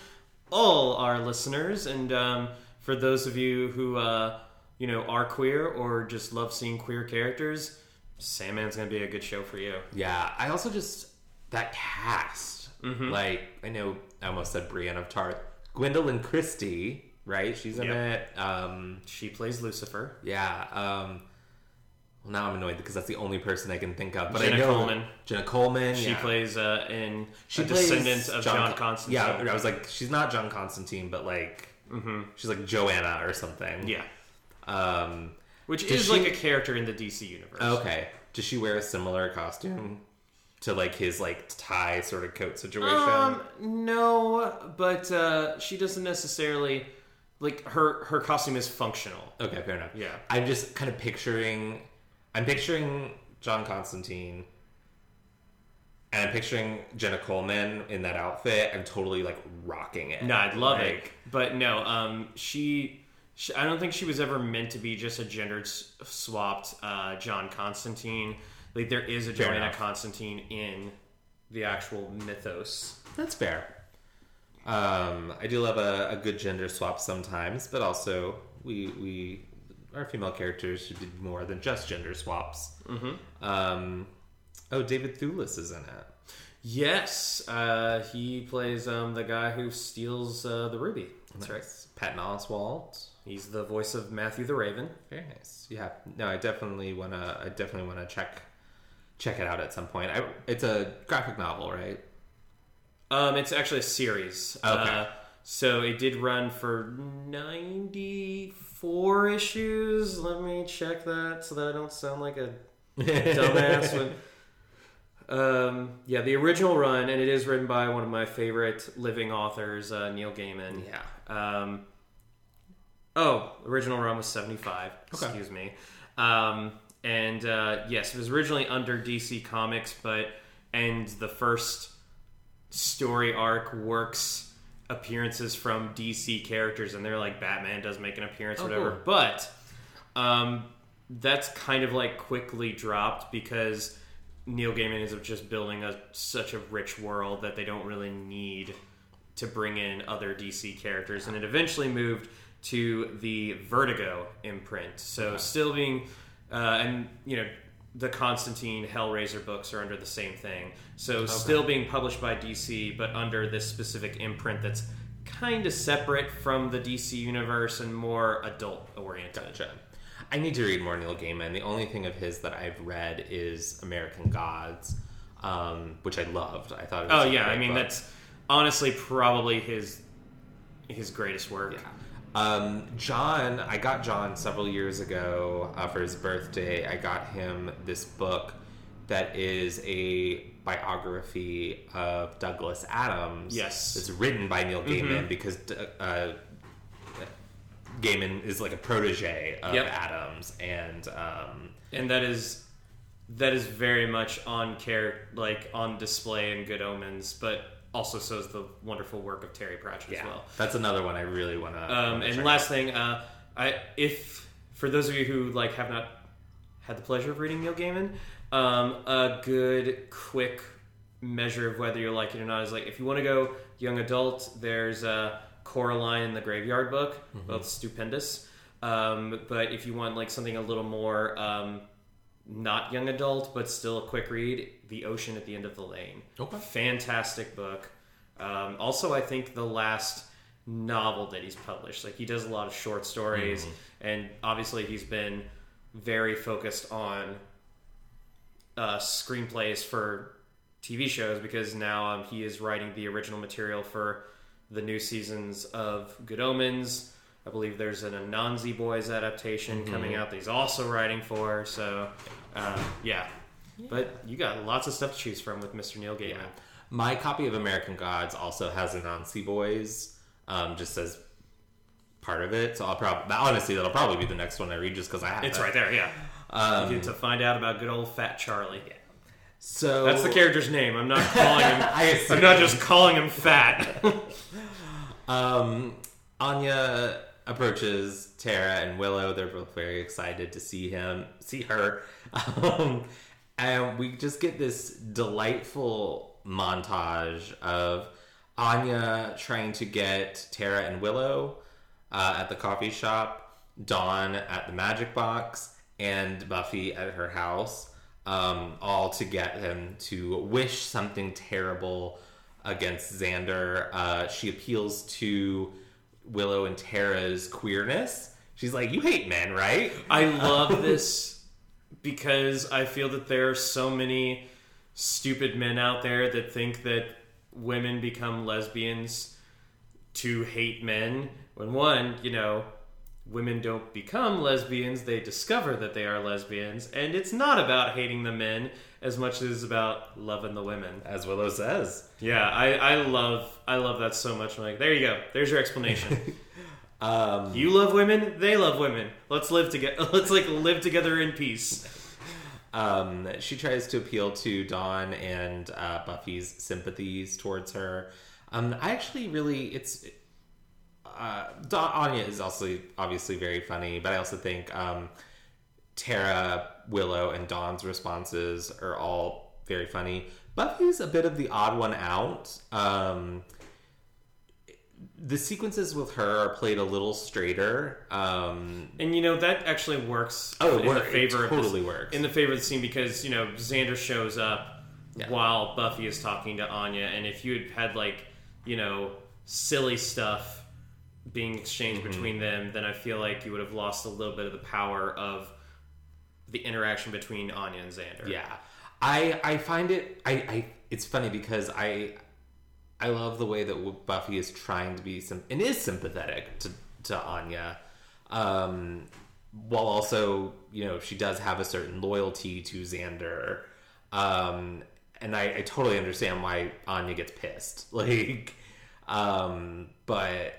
all our listeners. And um, for those of you who uh, you know are queer or just love seeing queer characters, Sandman's gonna be a good show for you. Yeah, I also just that cast. Mm-hmm. Like I know I almost said Brienne of Tarth, Gwendolyn Christie, right? She's in Yep. it. Um, She plays Lucifer. yeah. Um, well, now I'm annoyed because that's the only person I can think of. But Jenna I know Coleman. Jenna Coleman. She yeah. plays uh, in She descendant of John, Constantine. Yeah, I was like, she's not John Constantine, but like, she's like Johanna or something. yeah, Um, which is she- like a character in the DC universe. okay. Does she wear a similar costume to like his like tie sort of coat situation? Um, no, but uh, she doesn't necessarily like her. Her costume is functional. Okay, fair enough. Yeah. I'm just kind of picturing I'm picturing John Constantine and I'm picturing Jenna Coleman in that outfit. I'm totally like rocking it. No, I'd love it, but no. Um, she, she. I don't think she was ever meant to be just a gendered s- swapped uh, John Constantine. Like there is a Johanna enough. Constantine in the actual mythos. That's fair. Um, I do love a, a good gender swap sometimes, but also we we our female characters should be more than just gender swaps. Mm-hmm. Um, oh, David Thewlis is in it. Yes, uh, he plays um, the guy who steals uh, the ruby. That's right. Nice. Patton Oswalt. He's the voice of Matthew the Raven. Very nice. Yeah. No, I definitely wanna. I definitely wanna check check it out at some point. I, it's a graphic novel, right? Um, it's actually a series. Okay. Uh, so it did run for 94 issues. Let me check that so that I don't sound like a dumbass. when, um, yeah, the original run, and it is written by one of my favorite living authors, uh, Neil Gaiman. Yeah. Um, oh, original run was 75. Okay. Excuse me. Um, and uh, yes, it was originally under DC Comics, but and the first story arc works appearances from DC characters, and they're like Batman does make an appearance, Oh, whatever. cool. But um, that's kind of like quickly dropped because Neil Gaiman is just building a such a rich world that they don't really need to bring in other DC characters, and it eventually moved to the Vertigo imprint. So still being, uh, and you know, the Constantine Hellraiser books are under the same thing. So still being published by DC, but under this specific imprint that's kind of separate from the DC universe and more adult oriented. Gotcha. I need to read more Neil Gaiman. The only thing of his that I've read is American Gods, um, which I loved. I thought. It was Oh yeah, I mean book. that's honestly probably his his greatest work. Yeah. Um, John, I got John several years ago uh, for his birthday. I got him this book that is a biography of Douglas Adams. Yes. It's written by Neil Gaiman because uh, Gaiman is like a protege of Yep. Adams. And um, and that is that is very much on care like on display in Good Omens, but also so is the wonderful work of Terry Pratchett yeah, as well. that's another one I really want to. Um, and last thing, uh, I if for those of you who like have not had the pleasure of reading Neil Gaiman, um, a good quick measure of whether you like it or not is like if you want to go young adult, there's uh, Coraline in the Graveyard Book, both stupendous. Um, but if you want like something a little more um, not young adult but still a quick read, The Ocean at the End of the Lane. Okay. Fantastic book. Um, also, I think the last novel that he's published, like he does a lot of short stories, and obviously he's been very focused on uh, screenplays for TV shows because now um, he is writing the original material for the new seasons of Good Omens. I believe there's an Anansi Boys adaptation coming out that he's also writing for. So, um, yeah. But you got lots of stuff to choose from with Mr. Neil Gaiman. My copy of American Gods also has Anansi Boys, um, just as part of it. So I'll probably honestly that'll probably be the next one I read just because I have It's it. right there, yeah. Um, you get to find out about good old Fat Charlie. Yeah. So That's the character's name. I'm not calling him. I I'm not just calling him fat. Um, Anya approaches Tara and Willow. They're both very excited to see him, see her. Um, and we just get this delightful montage of Anya trying to get Tara and Willow uh, at the coffee shop, Dawn at the magic box, and Buffy at her house, um, all to get them to wish something terrible against Xander. Uh, she appeals to Willow and Tara's queerness. She's like, "You hate men, right?" I love this because I feel that there are so many stupid men out there that think that women become lesbians to hate men. When one, you know, women don't become lesbians, they discover that they are lesbians, and it's not about hating the men as much as it's about loving the women. As Willow says. Yeah, I, I love I love that so much. I'm like, there you go. There's your explanation. Um, you love women, they love women. Let's live together. Let's like live together in peace. Um, she tries to appeal to Dawn and uh, Buffy's sympathies towards her. Um, I actually really, it's uh, Dawn, Anya is also obviously very funny, but I also think um, Tara, Willow, and Dawn's responses are all very funny. Buffy's a bit of the odd one out. Um, the sequences with her are played a little straighter. Um, And you know that actually works. Oh, it in work- the it favor of totally this, works. in the favor of the scene because you know Xander shows up Yeah. while Buffy is talking to Anya, and if you had had like you know silly stuff being exchanged Mm-hmm. between them, then I feel like you would have lost a little bit of the power of the interaction between Anya and Xander. Yeah, I I find it I, I it's funny because I I love the way that Buffy is trying to be some and is sympathetic to to Anya, um, while also you know she does have a certain loyalty to Xander, um, and I, I totally understand why Anya gets pissed like, um, but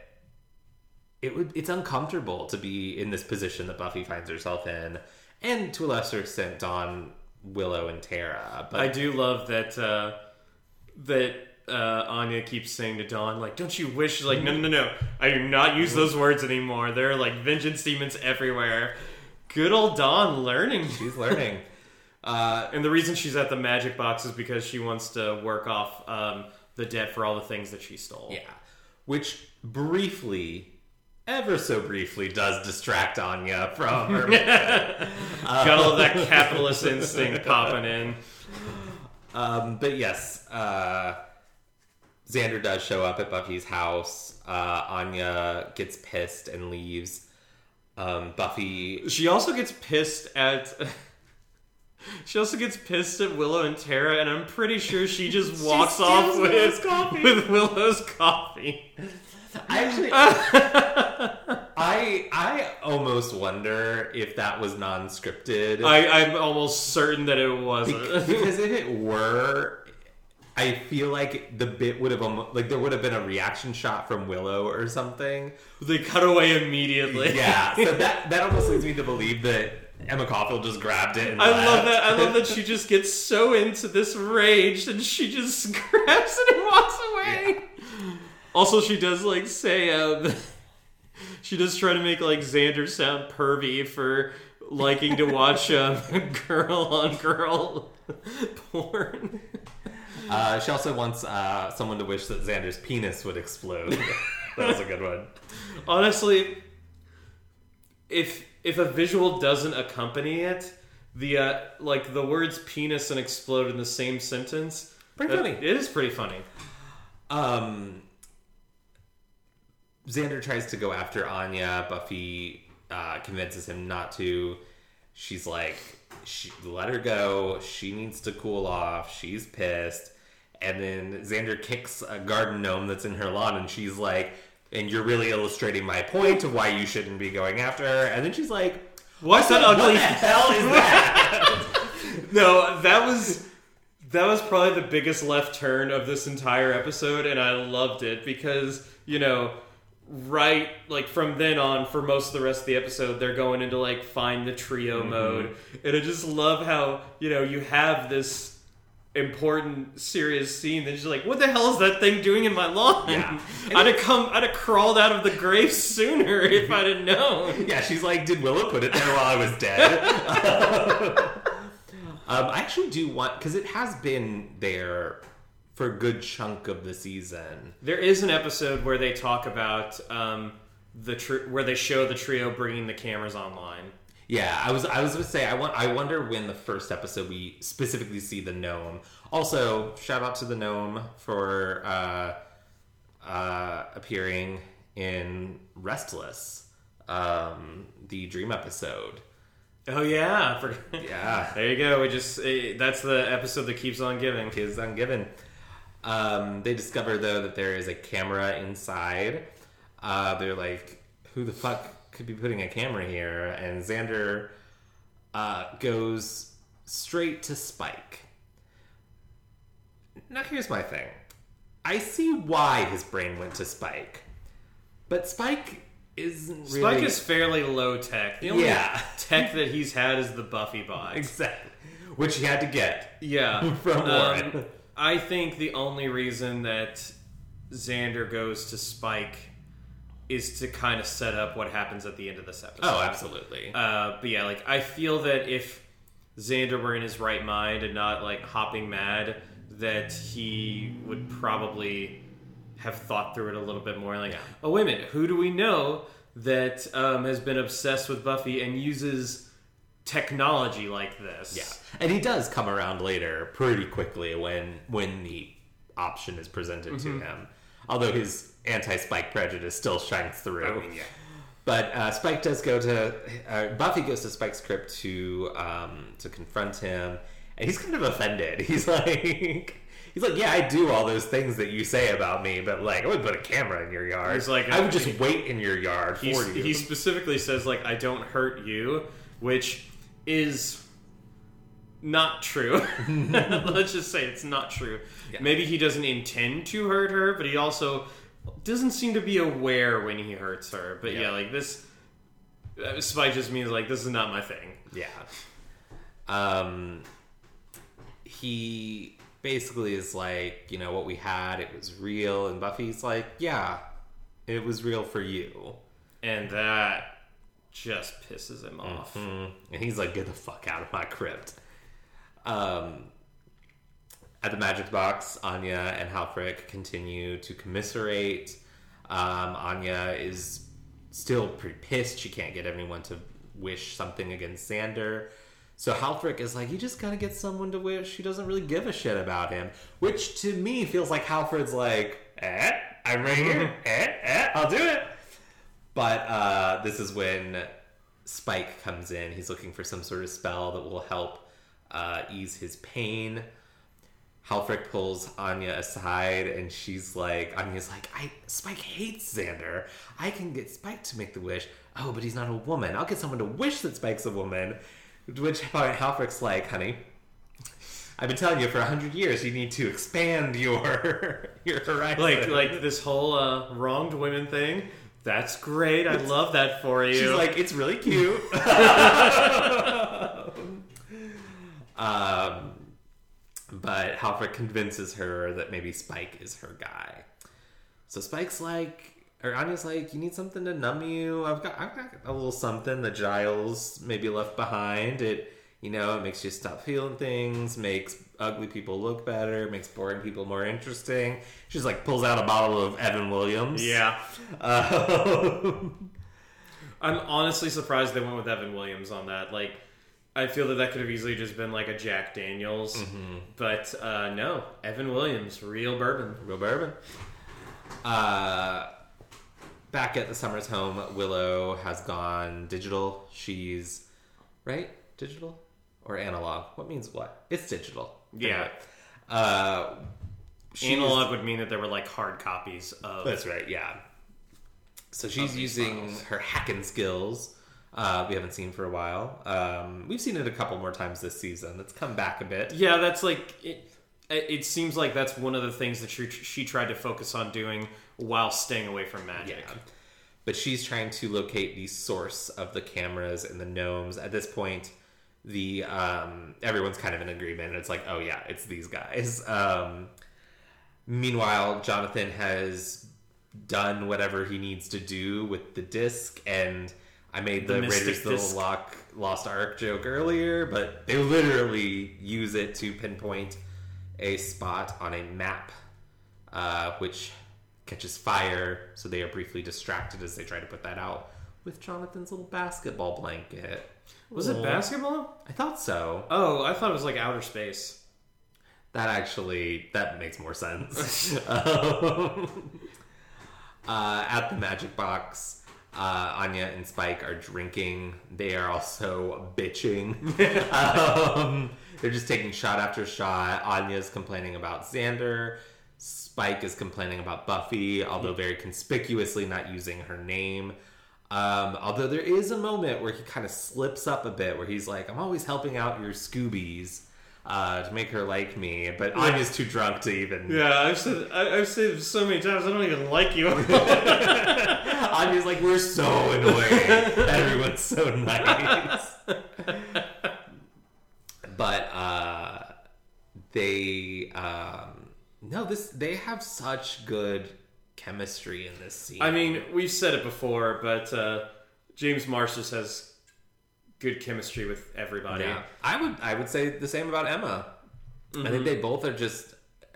it would it's uncomfortable to be in this position that Buffy finds herself in, and to a lesser extent, Dawn, Willow, and Tara. But I do love that uh, that uh, Anya keeps saying to Dawn, like, "Don't you wish?" She's like, "No, no, no, no. I do not use those words anymore. There are like vengeance demons everywhere." Good old Dawn learning. she's learning. uh, And the reason she's at the magic box is because she wants to work off um, the debt for all the things that she stole. yeah, which briefly, ever so briefly, does distract Anya from her. Got all that capitalist instinct popping in. Um, but yes, uh, Xander does show up at Buffy's house. Uh, Anya gets pissed and leaves. Um, Buffy She also gets pissed at. She also gets pissed at Willow and Tara, and I'm pretty sure she just walks steals off Willow's with coffee. with Willow's coffee. I actually, I I almost wonder if that was non-scripted. I, I'm almost certain that it wasn't. because if it were, I feel like the bit would have like there would have been a reaction shot from Willow or something. they cut away immediately. Yeah, so that that almost leads me to believe that Emma Caulfield just grabbed it. And I love that. I love that she just gets so into this rage and she just grabs it and walks away. Also, she does like say, um, she does try to make like Xander sound pervy for liking to watch um, girl on girl porn. Uh, she also wants uh, someone to wish that Xander's penis would explode. that was a good one. Honestly, if if a visual doesn't accompany it, the uh, like the words penis and explode in the same sentence, Pretty that- funny. It is pretty funny. Um, Xander tries to go after Anya. Buffy uh, convinces him not to. She's like, she, let her go. She needs to cool off. She's pissed. And then Xander kicks a garden gnome that's in her lawn, and she's like, and you're really illustrating my point of why you shouldn't be going after her. And then she's like, What's that what ugly? the hell is that? no, that was that was probably the biggest left turn of this entire episode, and I loved it because you know, right like from then on, for most of the rest of the episode, they're going into like find the trio mm-hmm. mode, and I just love how you know you have this important serious scene then she's like what the hell is that thing doing in my lawn Yeah. i'd have come i'd have crawled out of the grave sooner if i'd have known yeah, she's like, did Willow put it there while I was dead? Um, I actually do want because it has been there for a good chunk of the season. There is an episode where they talk about um, the tr- where they show the trio bringing the cameras online. Yeah, I was I was gonna say I want I wonder when the first episode we specifically see the gnome. Also, shout out to the gnome for uh, uh, appearing in Restless, um, the dream episode. Oh yeah, forgot. Yeah, there you go. We just eh, that's the episode that keeps on giving. kids ungiven. Um, they discover though that there is a camera inside. Uh, they're like, "Who the fuck could be putting a camera here?" And Xander uh, goes straight to Spike. Now here's my thing. I see why his brain went to Spike, but Spike isn't really. Spike is fairly low tech. The only Yeah. tech that he's had is the Buffy box. exactly which he had to get. Yeah, From Warren. Um, I think the only reason that Xander goes to Spike is to kind of set up what happens at the end of this episode. Oh, absolutely. Uh, but yeah, like I feel that if Xander were in his right mind and not like hopping mad, that he would probably have thought through it a little bit more. Like, oh wait a minute, who do we know that um, has been obsessed with Buffy and uses technology like this? Yeah, and he does come around later pretty quickly when when the option is presented to him. Although his anti-Spike prejudice still shines through. I mean, yeah. But uh, Spike does go to uh, Buffy goes to Spike's crypt to um, to confront him, and he's kind of offended. He's like. He's like, yeah, I do all those things that you say about me, but like, I would put a camera in your yard. He's like, I would just wait in your yard for you. he specifically says like I don't hurt you, which is not true. Let's just say it's not true. Maybe he doesn't intend to hurt her, but he also doesn't seem to be aware when he hurts her. But yeah, Yeah. like this uh, Spike just means like this is not my thing. Yeah. Um, he basically is like, you know, what we had, it was real. And Buffy's like, yeah, it was real for you. And that just pisses him off. Mm. And he's like, get the fuck out of my crypt. Um, at the magic box, Anya and Halfrek continue to commiserate. Um, Anya is still pretty pissed. She can't get anyone to wish something against Xander. So Halfrek is like, you just gotta get someone to wish. He doesn't really give a shit about him. Which to me feels like Halfrek's like, eh, I'm right here. eh, eh, I'll do it. But uh, this is when Spike comes in. He's looking for some sort of spell that will help uh, ease his pain. Halfrek pulls Anya aside, and she's like, Anya's like, I Spike hates Xander. I can get Spike to make the wish. Oh, but he's not a woman. I'll get someone to wish that Spike's a woman. To which point Halfrek's like, honey, I've been telling you for a hundred years you need to expand your your horizon. Like like this whole uh, wronged women thing. That's great. I love that for you. She's like, it's really cute. um, but Halfrek convinces her that maybe Spike is her guy. So Spike's like, or Anya's like, you need something to numb you. I've got, I've got a little something that Giles maybe left behind. It, you know, it makes you stop feeling things, makes ugly people look better, makes boring people more interesting. She's like, pulls out a bottle of Evan Williams. yeah. Um, I'm honestly surprised they went with Evan Williams on that. Like, I feel that that could have easily just been like a Jack Daniels, Mm-hmm. but uh, no, Evan Williams, real bourbon. Real bourbon. Uh, back at the Summers home, Willow has gone digital. She's right, digital or analog. What means what? It's digital. Yeah. Anyway, Uh, Analog would mean that there were like hard copies of. That's right. Yeah. So she's using files. her hacking skills. Uh, we haven't seen for a while. Um, we've seen it a couple more times this season. It's come back a bit. Yeah, that's like it. It seems like that's one of the things that she, she tried to focus on doing while staying away from magic. Yeah. But she's trying to locate the source of the cameras and the gnomes. At this point, the um, everyone's kind of in agreement. It's like, oh yeah, it's these guys. Um, meanwhile, Jonathan has done whatever he needs to do with the disc, and I made The the, Raiders the disc. Lock Lost Ark joke earlier, but they literally use it to pinpoint a spot on a map, uh, which catches fire. So they are briefly distracted as they try to put that out with Jonathan's little basketball blanket. Was it basketball? I thought so. Oh, I thought it was like outer space. That actually that makes more sense. um, uh, at the magic box, uh, Anya and Spike are drinking. They are also bitching. um, they're just taking shot after shot. Anya's complaining about Xander. Spike is complaining about Buffy, although very conspicuously not using her name. Um, although there is a moment where he kind of slips up a bit, where he's like, "I'm always helping out your Scoobies." Uh, to make her like me, but Anya's too drunk to even. Yeah, I've said I, I've said so many times. I don't even like you. Anya's like, we're so annoying. Everyone's so nice. but uh, they, um, no, this they have such good chemistry in this scene. I mean, we've said it before, but uh, James Marsters just has good chemistry with everybody. Yeah, I would I would say the same about Emma. I think they both are just.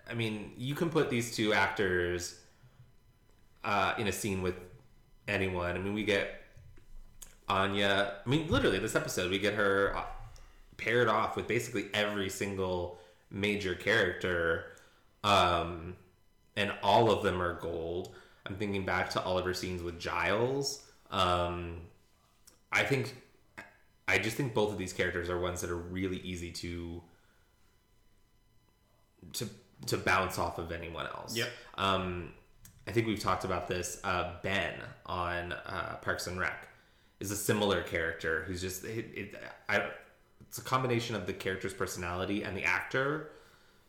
I mean, you can put these two actors uh, in a scene with anyone. I mean, we get Anya. I mean, literally, this episode we get her uh, paired off with basically every single major character, um, and all of them are gold. I'm thinking back to all of her scenes with Giles. Um, I think I just think both of these characters are ones that are really easy to to to bounce off of anyone else. Yep. Um, I think we've talked about this. Uh, ben on uh, Parks and Rec is a similar character who's just it, it, I, it's a combination of the character's personality and the actor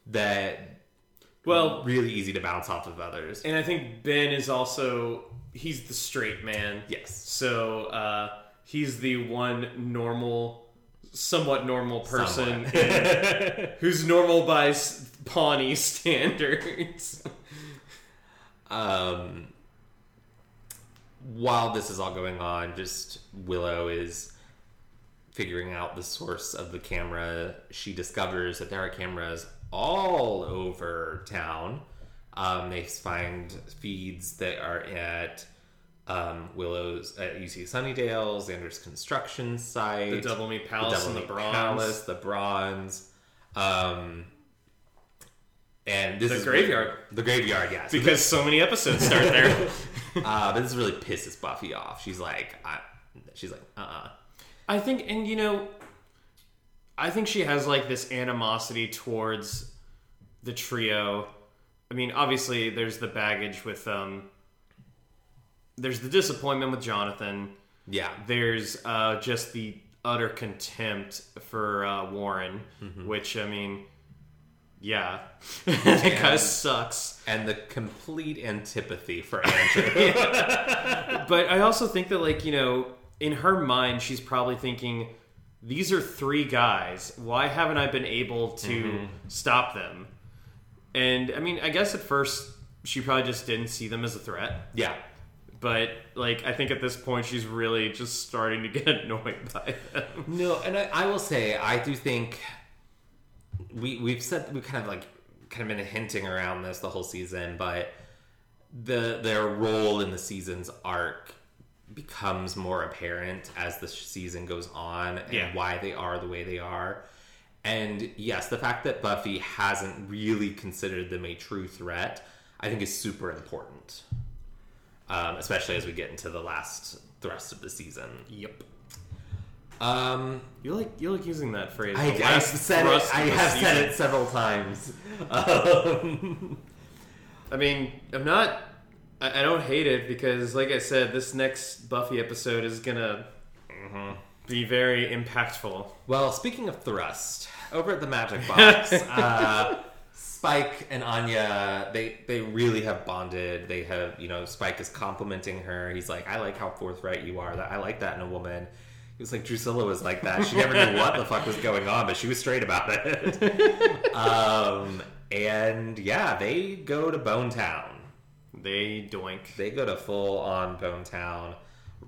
that Well, really easy to bounce off of others. and I think Ben is also he's the straight man. Yes. So uh, he's the one normal, somewhat normal person Somewhat. who's normal by Pawnee standards. um, while this is all going on, just Willow is figuring out the source of the camera. She discovers that there are cameras all over town. Um, they find feeds that are at um, Willow's at UC Sunnydale, Xander's construction site, the Double Meat Palace Devil and the Bronze. Palace, the bronze, um, and this The is graveyard. the graveyard, yes. because so many episodes start there. Uh, but this really pisses Buffy off. She's like, I, she's like, uh, uh I think, and you know, I think she has like this animosity towards the trio. I mean, obviously, there's the baggage with um, there's the disappointment with Jonathan. yeah, There's uh, just the utter contempt for uh, Warren, Mm-hmm. which I mean, yeah, it kind of sucks. and the complete antipathy for Andrew. But I also think that, like, you know, in her mind, she's probably thinking, these are three guys. Why haven't I been able to Mm-hmm. stop them? And I mean, I guess at first she probably just didn't see them as a threat. yeah, But, like, I think at this point she's really just starting to get annoyed by them. no, and I, I will say, I do think we we've said we kind of like kind of been hinting around this the whole season, but the their role in the season's arc becomes more apparent as the season goes on and Yeah. why they are the way they are. And yes, the fact that Buffy hasn't really considered them a true threat, I think is super important. Um, especially as we get into the last thrust of the season. Yep. Um, You like you like using that phrase. I, I said it. I have season. said it several times. Um, I mean, I'm not. I, I don't hate it because, like I said, this next Buffy episode is gonna be very impactful. well, speaking of thrust, over at the Magic Box, uh, Spike and Anya, they they really have bonded. They have, you know, Spike is complimenting her. He's like, "I like how forthright you are. That I like that in a woman." He was like, Drusilla was like that. She never knew what the fuck was going on, but she was straight about it. um, and yeah, they go to Bone Town. They doink. They go to full on Bone Town,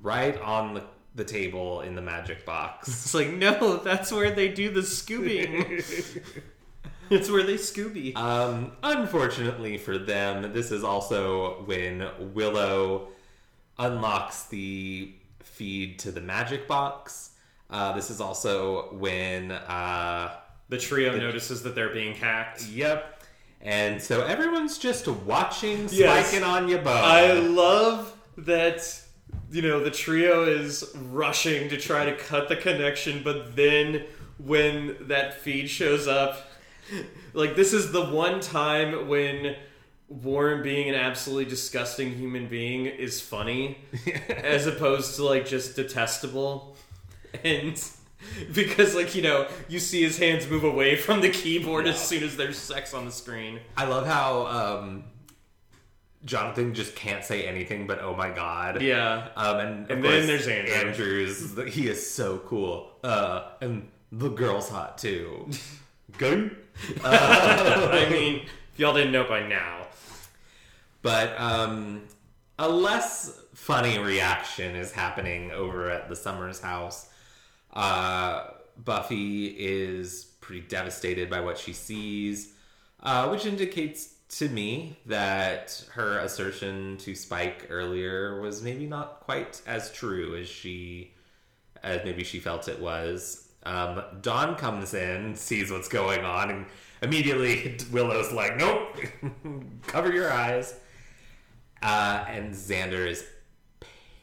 right on the the table in the magic box. It's like, no, that's where they do the scooping. it's where they Scooby. Um, unfortunately for them, this is also when Willow unlocks the feed to the magic box. Uh, this is also when, uh, the trio notices that they're being hacked. yep. And so everyone's just watching Spike Yes. and Anya Bo. I love that you know the trio is rushing to try to cut the connection, but then when that feed shows up, like this is the one time when Warren being an absolutely disgusting human being is funny as opposed to like just detestable. And because like, you know, you see his hands move away from the keyboard as soon as there's sex on the screen. I love how um, Jonathan just can't say anything but "Oh my god." Yeah. Um, and And then there's Andrew. Andrews. He is so cool. Uh, and the girl's hot too. Good. I mean, if y'all didn't know by now. But um, a less funny reaction is happening over at the Summers house. Uh, Buffy is pretty devastated by what she sees, uh, which indicates to me that her assertion to Spike earlier was maybe not quite as true as she as maybe she felt it was. Um, Dawn comes in, sees what's going on, and immediately Willow's like, "Nope, cover your eyes." Uh, and Xander is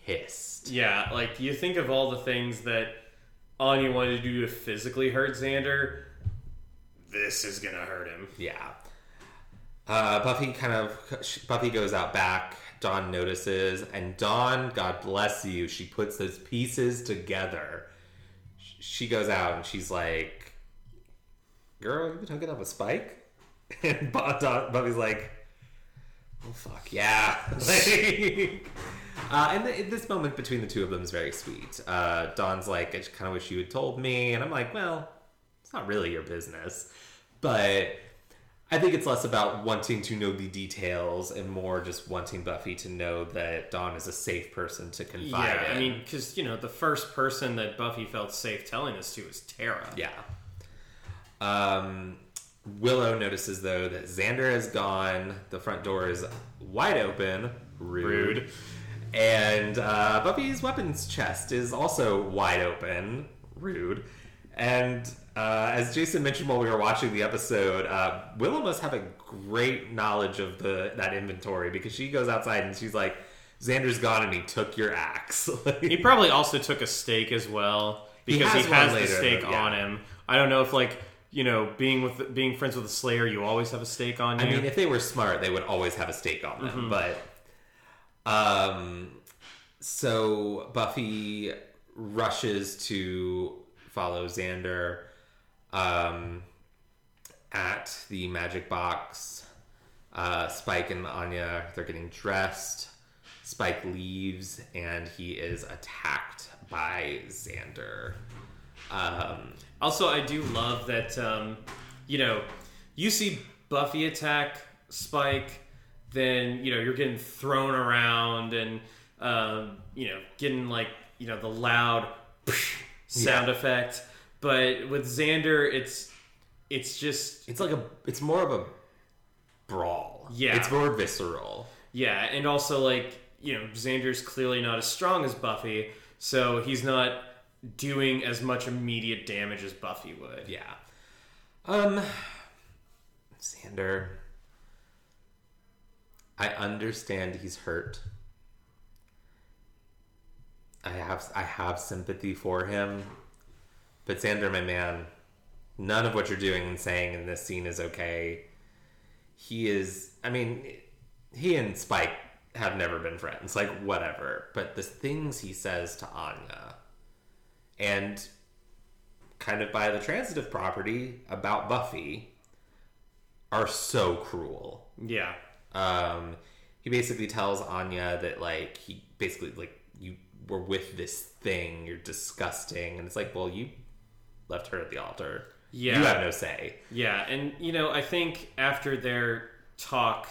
pissed. Yeah, like you think of all the things that Anya wanted to do to physically hurt Xander. This is gonna hurt him. Yeah. Uh, Buffy kind of Buffy goes out back. Dawn notices, and Dawn, God bless you, she puts those pieces together. She goes out and she's like, "Girl, you've been hooking up with Spike?" And Buffy's like, "Oh fuck yeah!" Uh, and th- this moment between the two of them is very sweet. Uh, Dawn's like, "I kind of wish you had told me," and I'm like, "Well, it's not really your business," but. I think it's less about wanting to know the details and more just wanting Buffy to know that Dawn is a safe person to confide yeah, in. I mean, because you know, the first person that Buffy felt safe telling this to was Tara. yeah. Um, Willow notices though that Xander has gone. The front door is wide open. Rude. Rude. And uh, Buffy's weapons chest is also wide open. Rude. And uh, as Jason mentioned while we were watching the episode, uh, Willow must have a great knowledge of the that inventory because she goes outside and she's like, "Xander's gone and he took your axe." He probably also took a stake as well because he has has, one the later, stake yeah. on him. I don't know if like you know being with being friends with a Slayer, you always have a stake on you. I mean, if they were smart, they would always have a stake on them. But, um, so Buffy rushes to follow Xander, um, at the magic box. Uh, Spike and Anya, they're getting dressed. Spike leaves and he is attacked by Xander. Um, Also, I do love that, um, you know, you see Buffy attack Spike, then, you know, you're getting thrown around and, um, you know, getting like, you know, the loud sound effect. But with Xander, it's, it's just, it's like a, it's more of a brawl. Yeah. It's more visceral. yeah. And also, like, you know, Xander's clearly not as strong as Buffy, so he's not doing as much immediate damage as Buffy would. Yeah. Um Xander I understand he's hurt. I have I have sympathy for him. But Xander, my man, none of what you're doing and saying in this scene is okay. He is I mean, he and Spike have never been friends, like whatever. But the things he says to Anya and kind of by the transitive property about Buffy are so cruel. Yeah. Um, he basically tells Anya that like he basically like you were with this thing, you're disgusting, and it's like, well, you left her at the altar. Yeah. you have no say. Yeah, and you know, I think after their talk,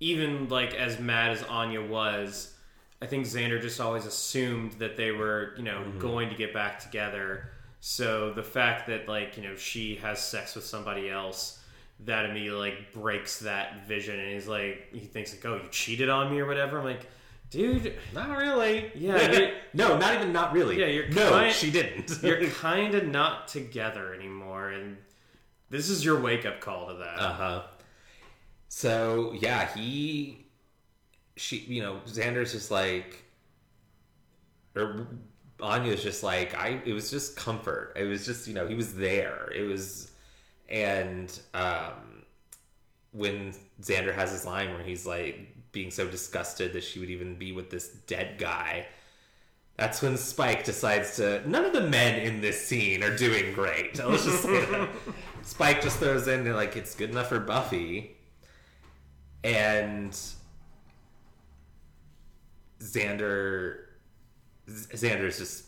even like as mad as Anya was, I think Xander just always assumed that they were, you know, Mm-hmm. going to get back together. So the fact that like, you know, she has sex with somebody else, that immediately like breaks that vision and he's like he thinks like, Oh, you cheated on me or whatever. I'm like, dude, Not really. Yeah, no, not even not really. Yeah, you're no, kind- she didn't. you're kinda not together anymore and this is your wake up call to that. Uh huh. So yeah, he, she, you know, Xander's just like, or Anya's just like, I. It was just comfort. It was just you know he was there. It was, and um, when Xander has his line where he's like being so disgusted that she would even be with this dead guy. That's when Spike decides to. None of the men in this scene are doing great. Let's just say that. Spike just throws in like it's good enough for Buffy, and Xander. Xander's just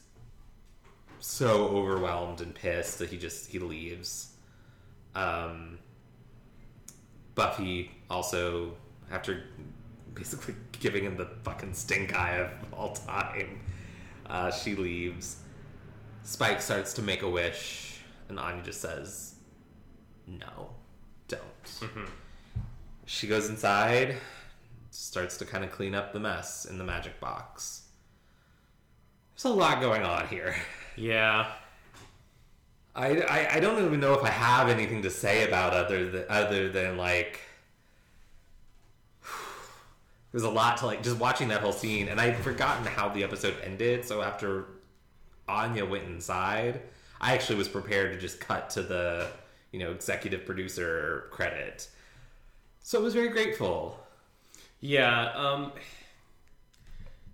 so overwhelmed and pissed that he just he leaves. Um, Buffy also, after basically giving him the fucking stink eye of all time, uh, she leaves. Spike starts to make a wish, and Anya just says, "No, don't." She goes inside, starts to kind of clean up the mess in the magic box. There's a lot going on here. Yeah. I, I, I don't even know if I have anything to say about other than other than like there's a lot to like just watching that whole scene and I'd forgotten how the episode ended so after Anya went inside I actually was prepared to just cut to the you know executive producer credit so I was very grateful Yeah, um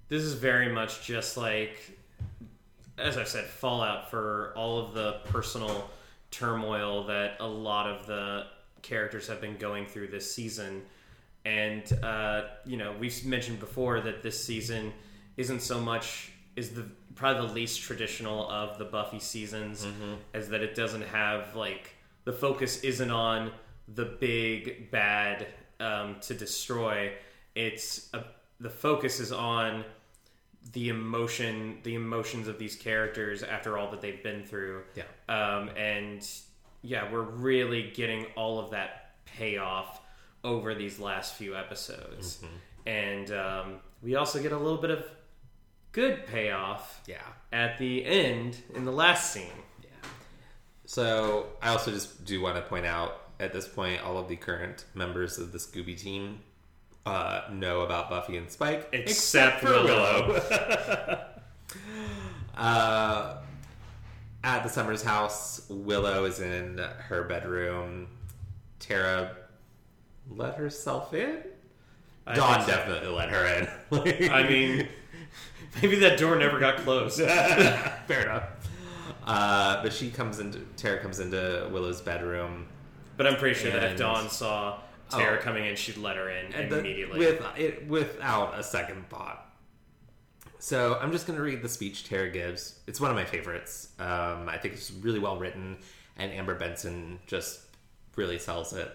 this is very much just like as I said, fallout for all of the personal turmoil that a lot of the characters have been going through this season. And uh, you know, we've mentioned before that this season isn't so much is the probably the least traditional of the Buffy seasons, as that it doesn't have like the focus isn't on the big bad um, to destroy. It's a, the focus is on the emotion, the emotions of these characters after all that they've been through. Yeah. Um, and yeah, we're really getting all of that payoff over these last few episodes. And um, we also get a little bit of good payoff yeah at the end in the last scene. Yeah. So I also just do want to point out at this point, all of the current members of the Scooby team uh, know about Buffy and Spike, Except for Willow. uh, at the Summers house, Willow is in her bedroom. Tara let herself in. I Dawn so. definitely let her in. Like- I mean, maybe that door never got closed. fair enough. Uh, but she comes into Tara comes into Willow's bedroom. But I'm pretty sure that if Dawn saw Tara Oh. coming in, she'd let her in And the- immediately. with it without a second thought. So I'm just going to read the speech Tara gives. It's one of my favorites. Um, I think it's really well written, and Amber Benson just really sells it.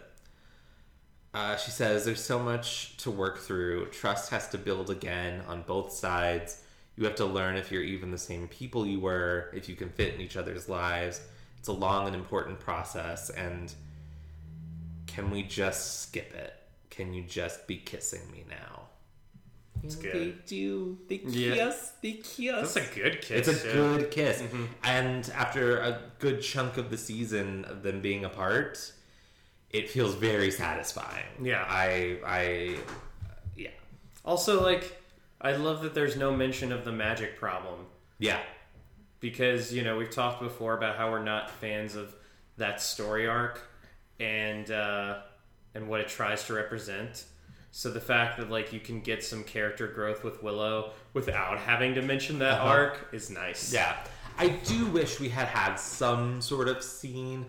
Uh, she says, "There's so much to work through. Trust has to build again on both sides. You have to learn if you're even the same people you were, if you can fit in each other's lives. It's a long and important process, and." Can we just skip it? Can you just be kissing me now? It's good. They good. do. They Yeah. kiss. They kiss. That's a good kiss. it's a yeah. good kiss. And after a good chunk of the season of them being apart, it feels very satisfying. Yeah. I, I, yeah, Also, like, I love that there's no mention of the magic problem yeah, because you know we've talked before about how we're not fans of that story arc and uh, and what it tries to represent. So the fact that like you can get some character growth with Willow without having to mention that Uh-huh. arc is nice. yeah. I do wish we had had some sort of scene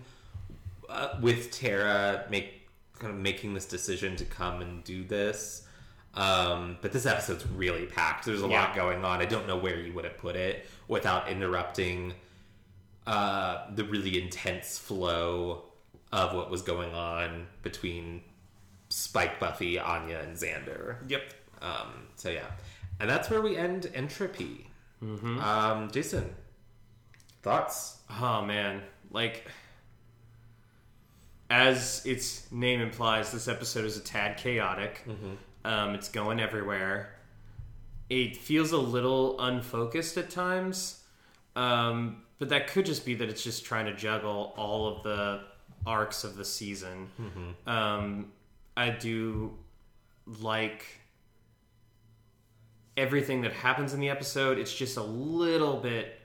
uh, with Tara make kind of making this decision to come and do this. Um, but this episode's really packed. There's a lot going on. I don't know where you would have put it without interrupting uh, the really intense flow of what was going on between Spike, Buffy, Anya, and Xander. Yep. Um, so yeah, And that's where we end entropy. Um, Jason, thoughts? Oh man, like as its name implies, this episode is a tad chaotic. Um, it's going everywhere. It feels a little unfocused at times, um, but that could just be that it's just trying to juggle all of the arcs of the season. Um, I do like everything that happens in the episode. It's just a little bit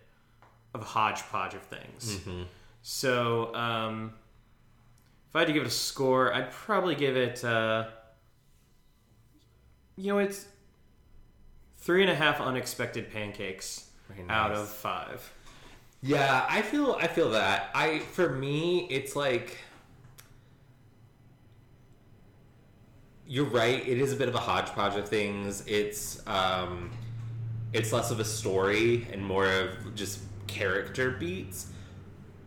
of a hodgepodge of things. So, um, I had to give it a score, I'd probably give it, uh, you know, it's three and a half unexpected pancakes Very out of five. Yeah, I feel I feel that. I for me, it's like you're right. It is a bit of a hodgepodge of things. It's um, it's less of a story and more of just character beats.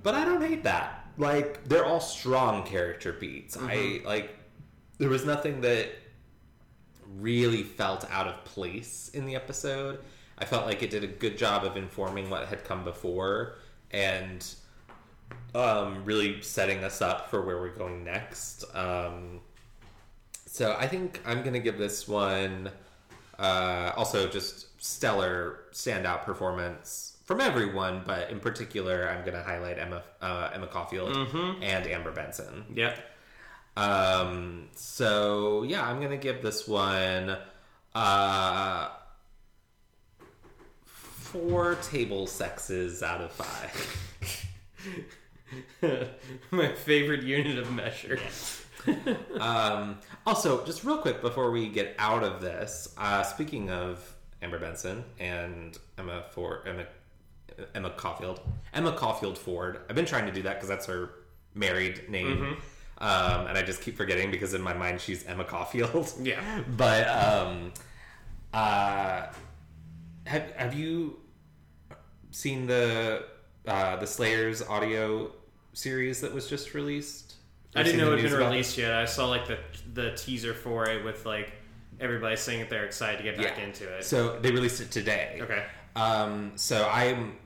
But I don't hate that. Like they're all strong character beats. I like there was nothing that really felt out of place in the episode. I felt like it did a good job of informing what had come before and um, really setting us up for where we're going next. Um, so I think I'm going to give this one uh, also just stellar standout performance from everyone, but in particular, I'm going to highlight Emma uh, Emma Caulfield and Amber Benson. Yep. Um, so yeah, I'm gonna give this one uh four table sexes out of five. My favorite unit of measure. Um, also, just real quick before we get out of this, uh, speaking of Amber Benson and Emma Ford, Emma, Emma Caulfield, Emma Caulfield Ford. I've been trying to do that because that's her married name, um, and I just keep forgetting because in my mind she's Emma Caulfield. Yeah. but um, uh, have have you seen the uh, the Slayers audio series that was just released? I didn't know it had been released yet. I saw like the the teaser for it with like everybody saying that they're excited to get back Yeah. into it. So they released it today. Okay. Um, so I'm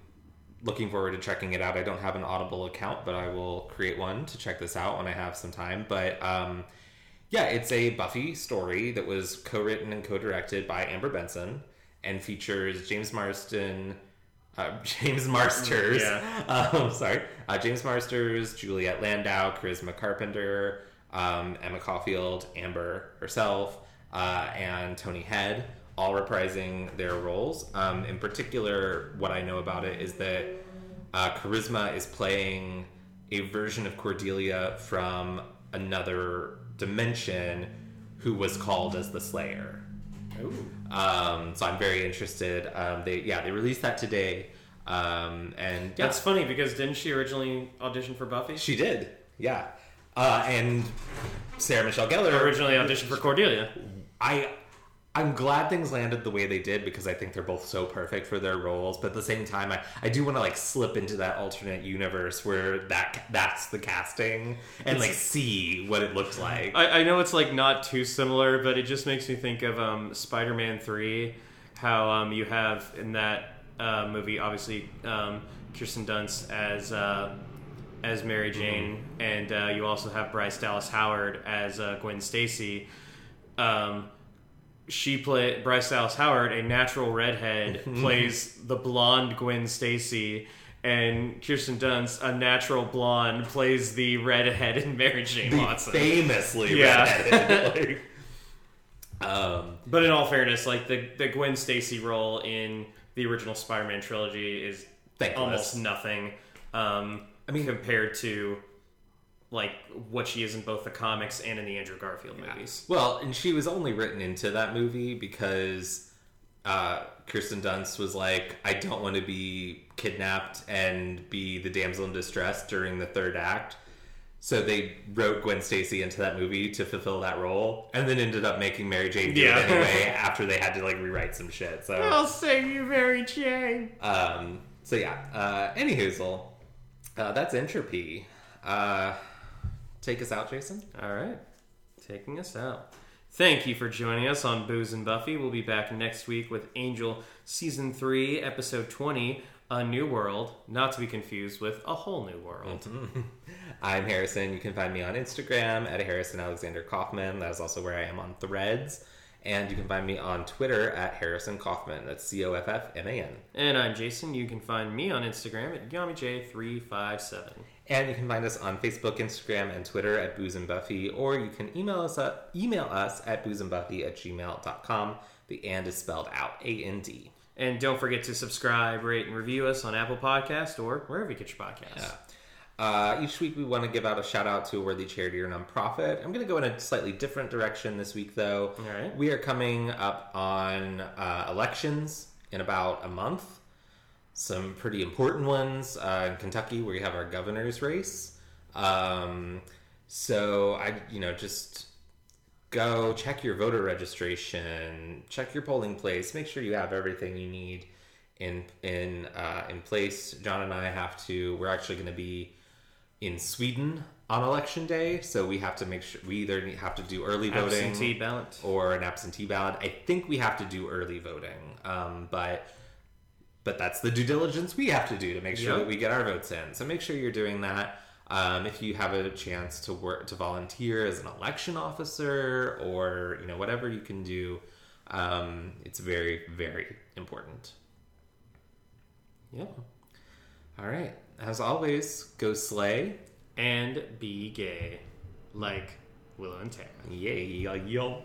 looking forward to checking it out. I don't have an Audible account, but I will create one to check this out when I have some time. But um, yeah, it's a Buffy story that was co-written and co-directed by Amber Benson and features James Marston. Uh, James Marsters. Yeah. Um, sorry. Uh, James Marsters, Juliet Landau, Charisma Carpenter, um, Emma Caulfield, Amber herself, uh, and Tony Head, all reprising their roles. Um, in particular, what I know about it is that uh, Charisma is playing a version of Cordelia from another dimension who was called as the Slayer. Ooh. Um, so I'm very interested. Um, they yeah they released that today, um, and yeah, That's funny because didn't she originally audition for Buffy? she did yeah, uh, and Sarah Michelle Gellar originally auditioned for Cordelia. I I'm glad things landed the way they did because I think they're both so perfect for their roles. But at the same time, I, I do want to like slip into that alternate universe where that that's the casting and like see what it looks like. I, I know it's like not too similar, but it just makes me think of um, Spider-Man Three, how um, you have in that uh, movie, obviously um, Kirsten Dunst as uh, as Mary Jane, and uh, you also have Bryce Dallas Howard as uh, Gwen Stacy. Um, she play Bryce Dallas Howard, a natural redhead, plays the blonde Gwen Stacy. And Kirsten Dunst, a natural blonde, plays the redhead in Mary Jane Watson. Famously Yeah. redheaded. like, um, But in all fairness, like the the Gwen Stacy role in the original Spider-Man trilogy is Thankless. almost nothing. Um, I mean, compared to like what she is in both the comics and in the Andrew Garfield movies. Well, and she was only written into that movie because uh, Kirsten Dunst was like, I don't want to be kidnapped and be the damsel in distress during the third act. So they wrote Gwen Stacy into that movie to fulfill that role, and then ended up making Mary Jane do Yeah. it anyway after they had to like rewrite some shit. So, I'll save you, Mary Jane. um, so yeah. Uh, anywhoozle, uh, that's entropy. Uh, take us out, Jason. All right, taking us out. Thank you for joining us on Booze and Buffy. We'll be back next week with Angel Season 3, Episode 20, A New World, not to be confused with A Whole New World. Mm-hmm. I'm Harrison. You can find me on Instagram at Harrison Alexander Coffman. That is also where I am on Threads. And you can find me on Twitter at Harrison Coffman. That's C O F F M A N. And I'm Jason. You can find me on Instagram at YamiJ357. And you can find us on Facebook, Instagram, and Twitter at Booze and Buffy, or you can email us at, email us at boozeandbuffy at gmail.com. The and is spelled out A N D. And don't forget to subscribe, rate, and review us on Apple Podcast or wherever you get your podcasts. Yeah. Uh, each week we want to give out a shout out to a worthy charity or nonprofit. I'm going to go in a slightly different direction this week, though. All right. We are coming up on uh, elections in about a month. Some pretty important ones uh, in Kentucky, where we have our governor's race. Um, so I, you know, just go check your voter registration, check your polling place, make sure you have everything you need in in uh, in place. John and I have to. We're actually going to be in Sweden on election day, so we have to make sure we either have to do early voting Absentee ballot. or an absentee ballot. I think we have to do early voting, um, but but that's the due diligence we have to do to make sure Yep. that we get our votes in. So make sure you're doing that. Um, if you have a chance to work to volunteer as an election officer or you know whatever you can do, um, it's very very important. Yeah. All right, as always, go slay and be gay, like Willow and Tara. Yeah, yo, yo.